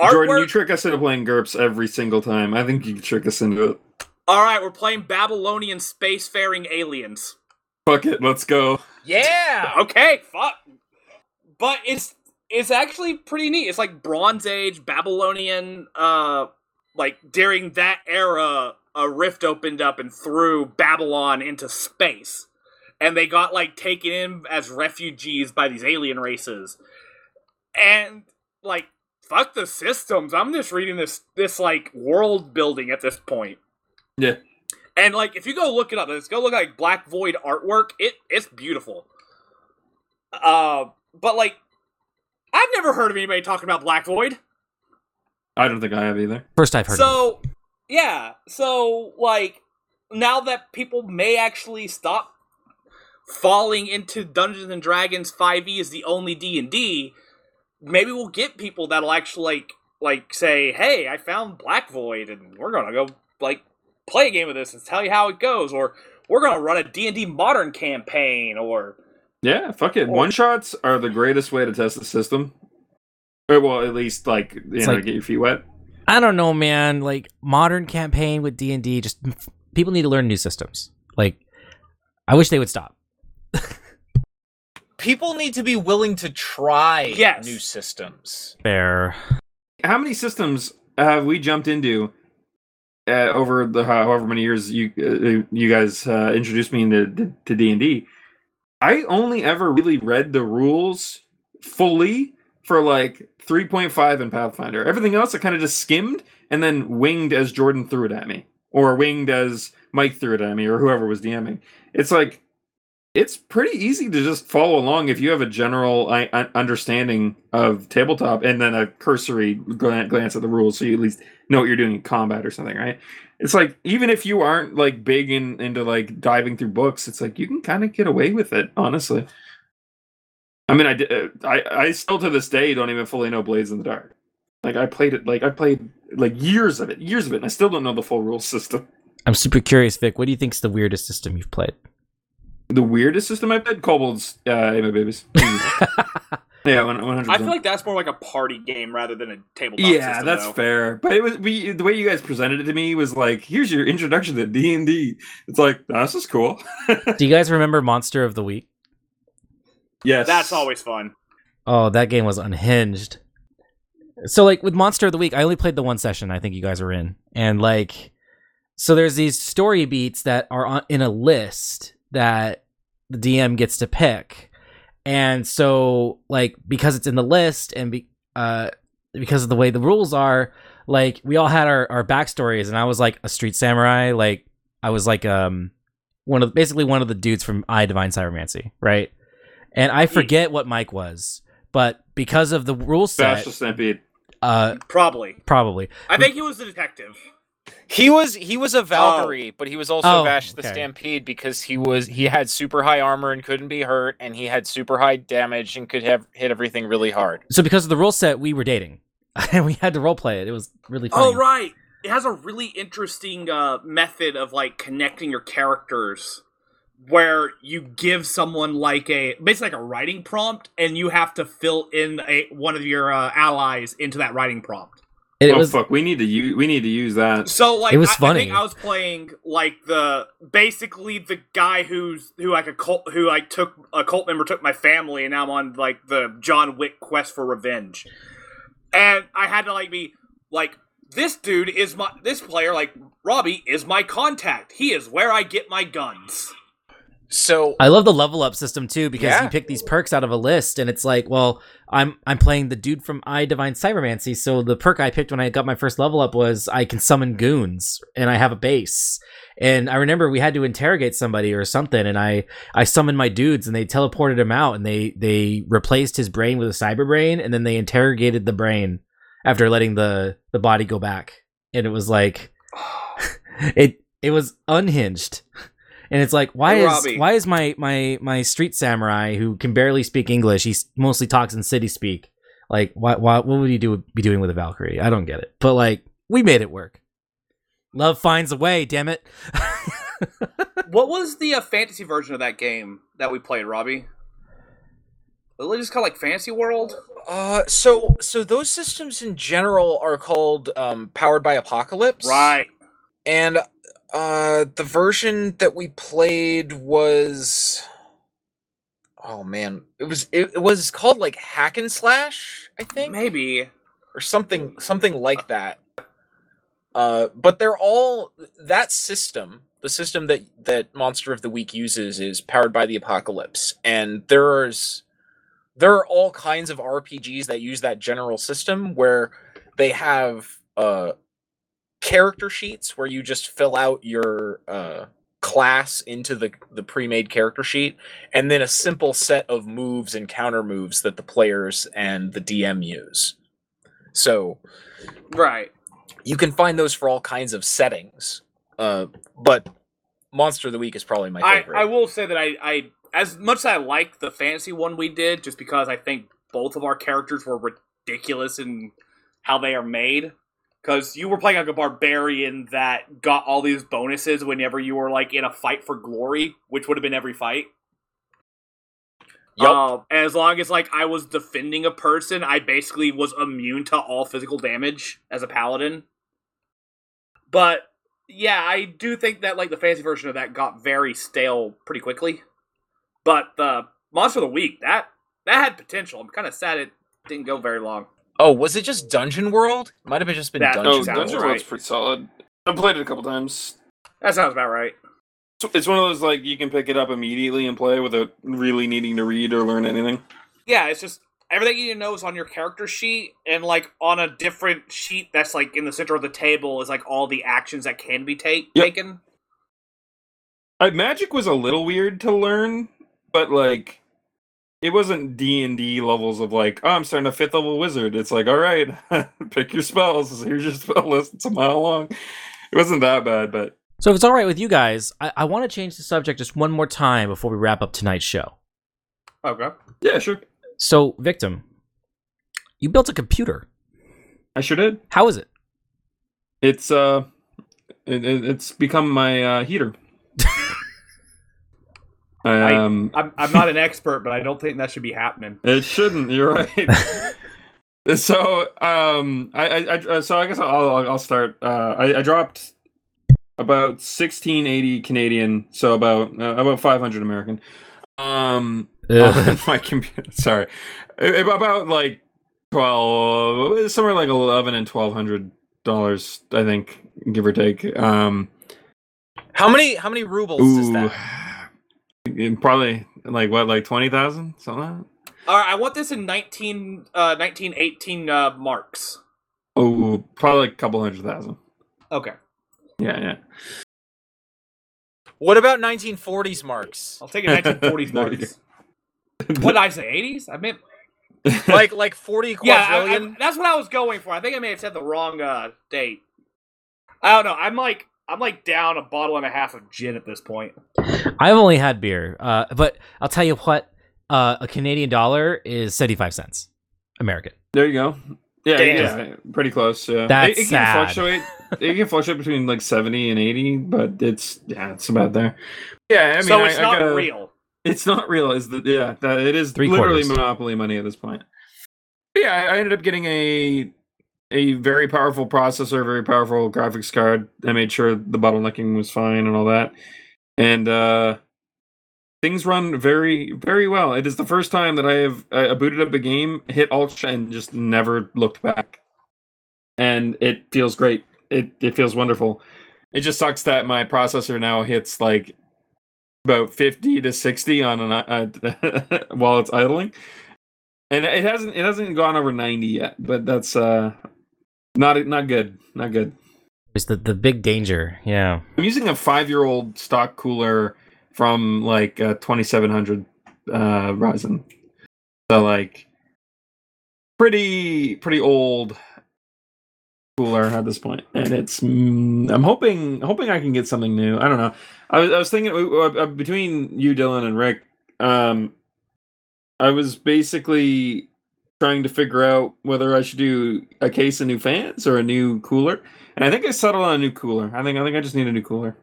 Jordan, you trick us into playing GURPS every single time. I think you can trick us into it. All right, we're playing Babylonian spacefaring aliens. Fuck it, let's go. Yeah. Okay, fuck. But it's it's actually pretty neat. It's like Bronze Age Babylonian. Uh, like during that era, a rift opened up and threw Babylon into space, and they got like taken in as refugees by these alien races, and like fuck the systems. I'm just reading this this like world building at this point. Yeah. And like, if you go look it up, let's go look at like Black Void artwork. It it's beautiful. Uh, but like, I've never heard of anybody talking about Black Void. I don't think I have either. First I've heard of. So, yeah. So like, now that people may actually stop falling into Dungeons and Dragons 5e is the only D and D, maybe we'll get people that'll actually like like say, "Hey, I found Black Void, and we're gonna go like play a game of this and tell you how it goes," or we're gonna run a D and D modern campaign, or Yeah, fuck it. Or- One shots are the greatest way to test the system. Or, well, at least like you It's know, like- get your feet wet. I don't know, man. Like modern campaign with D and D, just people need to learn new systems. Like, I wish they would stop. People need to be willing to try Yes. new systems. Fair. How many systems have we jumped into uh, over the however many years you uh, you guys uh, introduced me into to D and D? I only ever really read the rules fully for like 3.5 in Pathfinder. Everything else I kind of just skimmed and then winged as Jordan threw it at me, or winged as Mike threw it at me, or whoever was DMing. It's like it's pretty easy to just follow along if you have a general understanding of tabletop and then a cursory glan- glance at the rules, so you at least know what you're doing in combat or something, right? It's like even if you aren't like big in, into like diving through books, it's like you can kind of get away with it, honestly. I mean, I did. uh, I I still to this day don't even fully know Blades in the Dark. Like I played it, like I played like years of it, years of it, and I still don't know the full rule system. I'm super curious, Vic. What do you think's the weirdest system you've played? The weirdest system I've played, Kobolds, uh, my Babies. yeah, one hundred. I feel like that's more like a party game rather than a tabletop yeah, system, Yeah, that's though. fair. But it was we the way you guys presented it to me was like, here's your introduction to D and D. It's like "Oh, this is cool. do you guys remember Monster of the Week? Yes, That's always fun. Oh, that game was unhinged. So like with Monster of the Week, I only played the one session I think you guys were in. And like so there's these story beats that are on, in a list that the DM gets to pick. And so like because it's in the list and be, uh because of the way the rules are, like we all had our our backstories and I was like a street samurai, like I was like um one of basically one of the dudes from I Divine Cybermancy, right? And I forget what Mike was, but because of the rule set, Vash the Stampede. uh, Probably. probably. I think he was the detective. He was he was a Valkyrie, but he was also Oh, Vash the okay. Stampede because he was he had super high armor and couldn't be hurt, and he had super high damage and could have hit everything really hard. So because of the rule set, we were dating, and we had to role play it. It was really funny. Oh right. It has a really interesting uh, method of like connecting your characters where you give someone like a basically like a writing prompt and you have to fill in a one of your uh, allies into that writing prompt. And it oh was fuck, we need to use we need to use that. So like It was I, funny. I think I was playing like the basically the guy who's who like a cult who like took a cult member took my family and now I'm on like the John Wick quest for revenge. And I had to like be like this dude is my this player like Robbie is my contact. He is where I get my guns. So I love the level up system too because Yeah. you pick these perks out of a list, and it's like, well, I'm I'm playing the dude from I Divine Cybermancy, so the perk I picked when I got my first level up was I can summon goons, and I have a base. And I remember we had to interrogate somebody or something, and I I summoned my dudes, and they teleported him out, and they they replaced his brain with a cyber brain, and then they interrogated the brain after letting the the body go back, and it was like it it was unhinged and it's like why Hey, is Robbie. why is my my my street samurai who can barely speak english he mostly talks in city speak like why, why what would he do be doing with a valkyrie i don't get it but like we made it work love finds a way damn it What was the uh, fantasy version of that game that we played, Robbie? Was it just called like Fantasy World? uh so so those systems in general are called um powered by apocalypse. Right. And uh the version that we played was oh man, it was it, it was called like hack and slash, I think. Maybe. or something something like that. Uh, but they're all that system. The system that that Monster of the Week uses is powered by the Apocalypse, and there's there are all kinds of RPGs that use that general system where they have uh character sheets where you just fill out your uh class into the the pre-made character sheet and then a simple set of moves and counter moves that the players and the DM use. So Right. you can find those for all kinds of settings. Uh, but Monster of the Week is probably my I, favorite. I will say that I, I as much as I like the fantasy one we did, just because I think both of our characters were ridiculous in how they are made. Because you were playing like a barbarian that got all these bonuses whenever you were like in a fight for glory, which would have been every fight. Yup. Um, as long as like I was defending a person, I basically was immune to all physical damage as a paladin. But yeah, I do think that like the fantasy version of that got very stale pretty quickly. But the monster of the week that that had potential. I'm kind of sad it didn't go very long. Oh, was it just Dungeon World? Might have just been That- Dungeon Oh, sounds World. Dungeon right. World's pretty solid. I've played it a couple times. That sounds about right. So It's one of those like you can pick it up immediately and play without really needing to read or learn anything. Yeah, it's just everything you need to know is on your character sheet, and like on a different sheet that's like in the center of the table is like all the actions that can be take Yep. taken. Uh, magic was a little weird to learn but like it wasn't D and D levels of like, oh, I'm starting a fifth level wizard. It's like, all right, pick your spells. Here's your spell list. It's a mile long. It wasn't that bad, but So if it's all right with you guys, I, I want to change the subject just one more time before we wrap up tonight's show. Okay. yeah, sure. So, victim, you built a computer. I sure did. How is it? It's uh, it, it, it's become my uh, heater. I- um, I'm, I'm not an expert, but I don't think that should be happening. It shouldn't. You're right. so, um, I, I, I, so I guess I'll, I'll, I'll start. Uh, I, I dropped about 1680 Canadian, so about uh, about 500 American. Um, on my computer. Sorry, Uh, about like 12, somewhere like 11 and 1200 dollars, I think, give or take. Um, How many how many rubles is that? Probably like what, like 20,000, something like that. All right, I want this in 19, uh, 1918 uh, marks. Oh, probably like a couple hundred thousand. Okay. Yeah, yeah. What about 1940s marks? I'll take it 1940s There marks. What did I say? 80s? I meant. Like like 40 Yeah, I- I- that's what I was going for. I think I may have said the wrong uh, date. I don't know. I'm like I'm like down a bottle and a half of gin at this point. I've only had beer, uh, but I'll tell you what: uh, a Canadian dollar is seventy-five cents, American. There you go. Yeah, Damn. yeah, pretty close. Yeah, That's it, it can sad. fluctuate. it can fluctuate between like seventy and eighty, but it's yeah, it's about there. Yeah, I mean, so it's I not gotta- real. It's not real. Is the yeah? That it is Three literally quarters. monopoly money at this point. But yeah, I, I ended up getting a a very powerful processor, very powerful graphics card. I made sure the bottlenecking was fine and all that, and uh things run very very well. It is the first time that I have uh, booted up a game, hit Alt and just never looked back, and it feels great. It it feels wonderful. It just sucks that my processor now hits like about 50 to 60 on an uh, while it's idling and it hasn't it hasn't gone over 90 yet but that's uh not not good. Not good. It's the the big danger. Yeah. i'm using a five year old stock cooler from like uh 2700 uh ryzen. So like pretty pretty old cooler at this point. And it's mm, i'm hoping hoping i can get something new. I don't know. I was, I was thinking uh, between you dylan and rick um i was basically trying to figure out whether i should do a case of new fans or a new cooler and i think i settled on a new cooler i think i think i just need a new cooler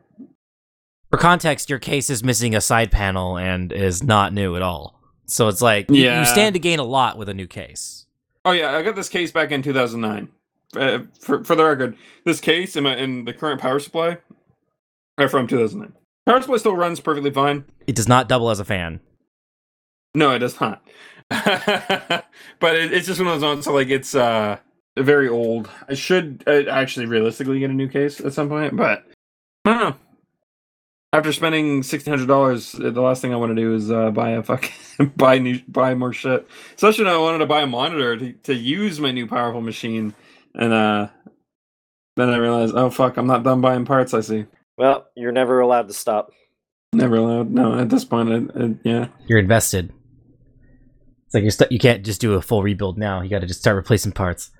For context, your case is missing a side panel and is not new at all. So it's like you- Yeah. you stand to gain a lot with a new case. Oh yeah, I got this case back in 2009. Uh, for for the record, this case and my and the current power supply are from 2009. Power supply still runs perfectly fine. It does not double as a fan. No, it does not. but it, it's just one of those ones. So like it's uh very old. I should uh, actually realistically get a new case at some point, but I don't know. After spending sixteen hundred dollars, the last thing I want to do is uh, buy a fucking buy new buy more shit. Especially when I wanted to buy a monitor to, to use my new powerful machine, and uh, then I realized, oh fuck, I'm not done buying parts. I see. Well, you're never allowed to stop. Never allowed. No, at this point, I, I, yeah. You're invested. It's like you're stu- you can't just do a full rebuild now. You got to just start replacing parts.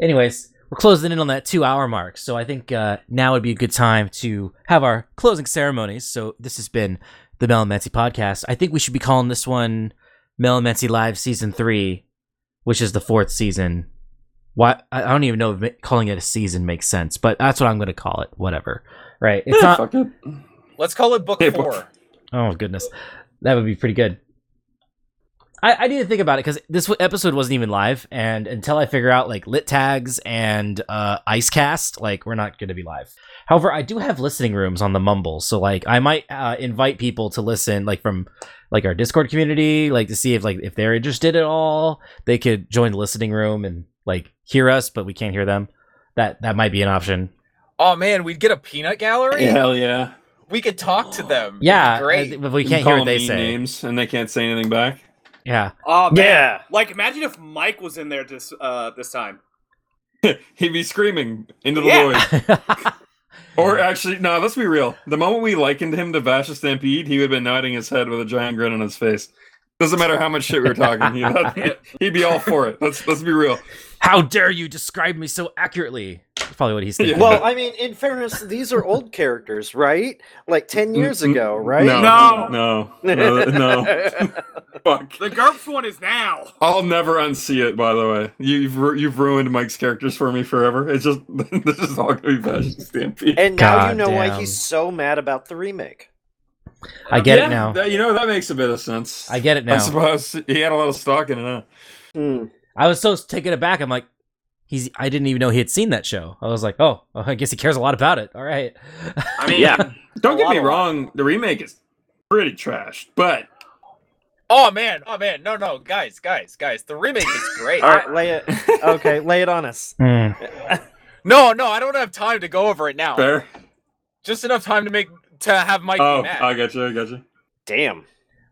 Anyways, we're closing in on that two hour mark, so I think uh, now would be a good time to have our closing ceremonies. So this has been the Mel and Mency podcast. I think we should be calling this one Mel and Mency Live Season Three, which is the fourth season. Why I I don't even know if calling it a season makes sense, but that's what I'm going to call it. Whatever, right? It's Yeah, not. fuck it. Let's call it book Hey, four. book- Oh goodness, that would be pretty good. I, I need to think about it because this episode wasn't even live, and until I figure out like lit tags and uh, IceCast, like we're not going to be live. However, I do have listening rooms on the Mumble, so like I might uh, invite people to listen, like from like our Discord community, like to see if like if they're interested at all, they could join the listening room and like hear us, but we can't hear them. That that might be an option. Oh man, we'd get a peanut gallery. Hell yeah. We could talk to them. Yeah, great. but we can't hear what they say. names, and they can't say anything back. Yeah, Oh man. Yeah. Like imagine if Mike was in there this uh this time. He'd be screaming into the Yeah. void. Or actually, no. Let's be real. The moment we likened him to Vash the Stampede, he would have been nodding his head with a giant grin on his face. Doesn't matter how much shit we were talking. He'd, he'd be all for it. Let's let's be real. How dare you describe me so accurately? That's probably what he's thinking. Well, I mean, in fairness, these are old characters, right? Like ten mm, years mm, ago, mm, right? No, No. no, no, no. Fuck. The GURPS one is now. I'll never unsee it. By the way, you've ru- you've ruined Mike's characters for me forever. It's just this is all gonna be Vash the Stampede. and now you God know why he's so mad about the remake. I get Yeah, it now. that- you know that makes a bit of sense. I get it now. I now. suppose he had a lot of stock in it. Huh? Hmm. I was so taken aback. I'm like, he's. I didn't even know he had seen that show. I was like, oh, well, I guess he cares a lot about it. All right. I mean, Yeah. Don't get me of lot. wrong. The remake is pretty trash, but Oh man, oh man, no, no, guys, guys, guys, the remake is great. All right, lay it. Okay, lay it on us. Hmm. No, no, I don't have time to go over it now. fair. Just enough time to make to have Mike Oh, be mad. I got you. I got you. Damn.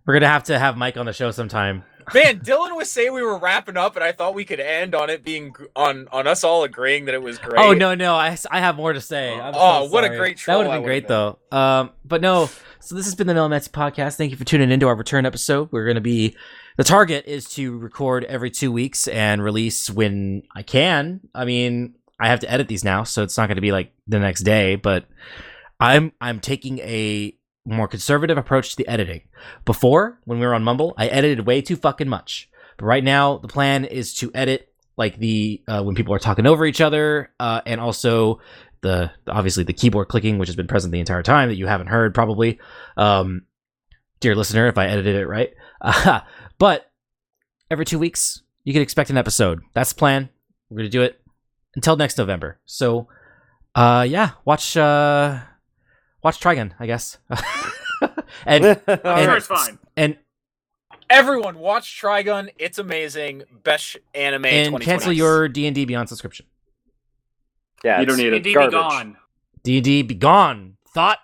We're gonna have to have Mike on the show sometime. Man, Dylan was saying we were wrapping up, and I thought we could end on it being on on us all agreeing that it was great. Oh no, no, I, I have more to say. I'm so Oh, what a sorry. great That would have been would've great though. Um, but no. So this has been the Melametsi podcast. Thank you for tuning into our return episode. We're gonna be the target is to record every two weeks and release when I can. I mean, I have to edit these now, so it's not going to be like the next day. But I'm I'm taking a more conservative approach to the editing. Before, when we were on Mumble, I edited way too fucking much. But right now, the plan is to edit like the uh, when people are talking over each other, uh, and also the obviously the keyboard clicking, which has been present the entire time that you haven't heard probably, um, dear listener, if I edited it right. but every two weeks, you can expect an episode. That's the plan. We're gonna do it until next November. So, uh, yeah, watch uh, watch Trigun, I guess. and And- sure it's fine. and Everyone, watch Trigun. It's amazing. Best anime. and cancel your D and D Beyond subscription. yeah, You don't it's need it. Indeed, be garbage. gone. D and D be gone. Thought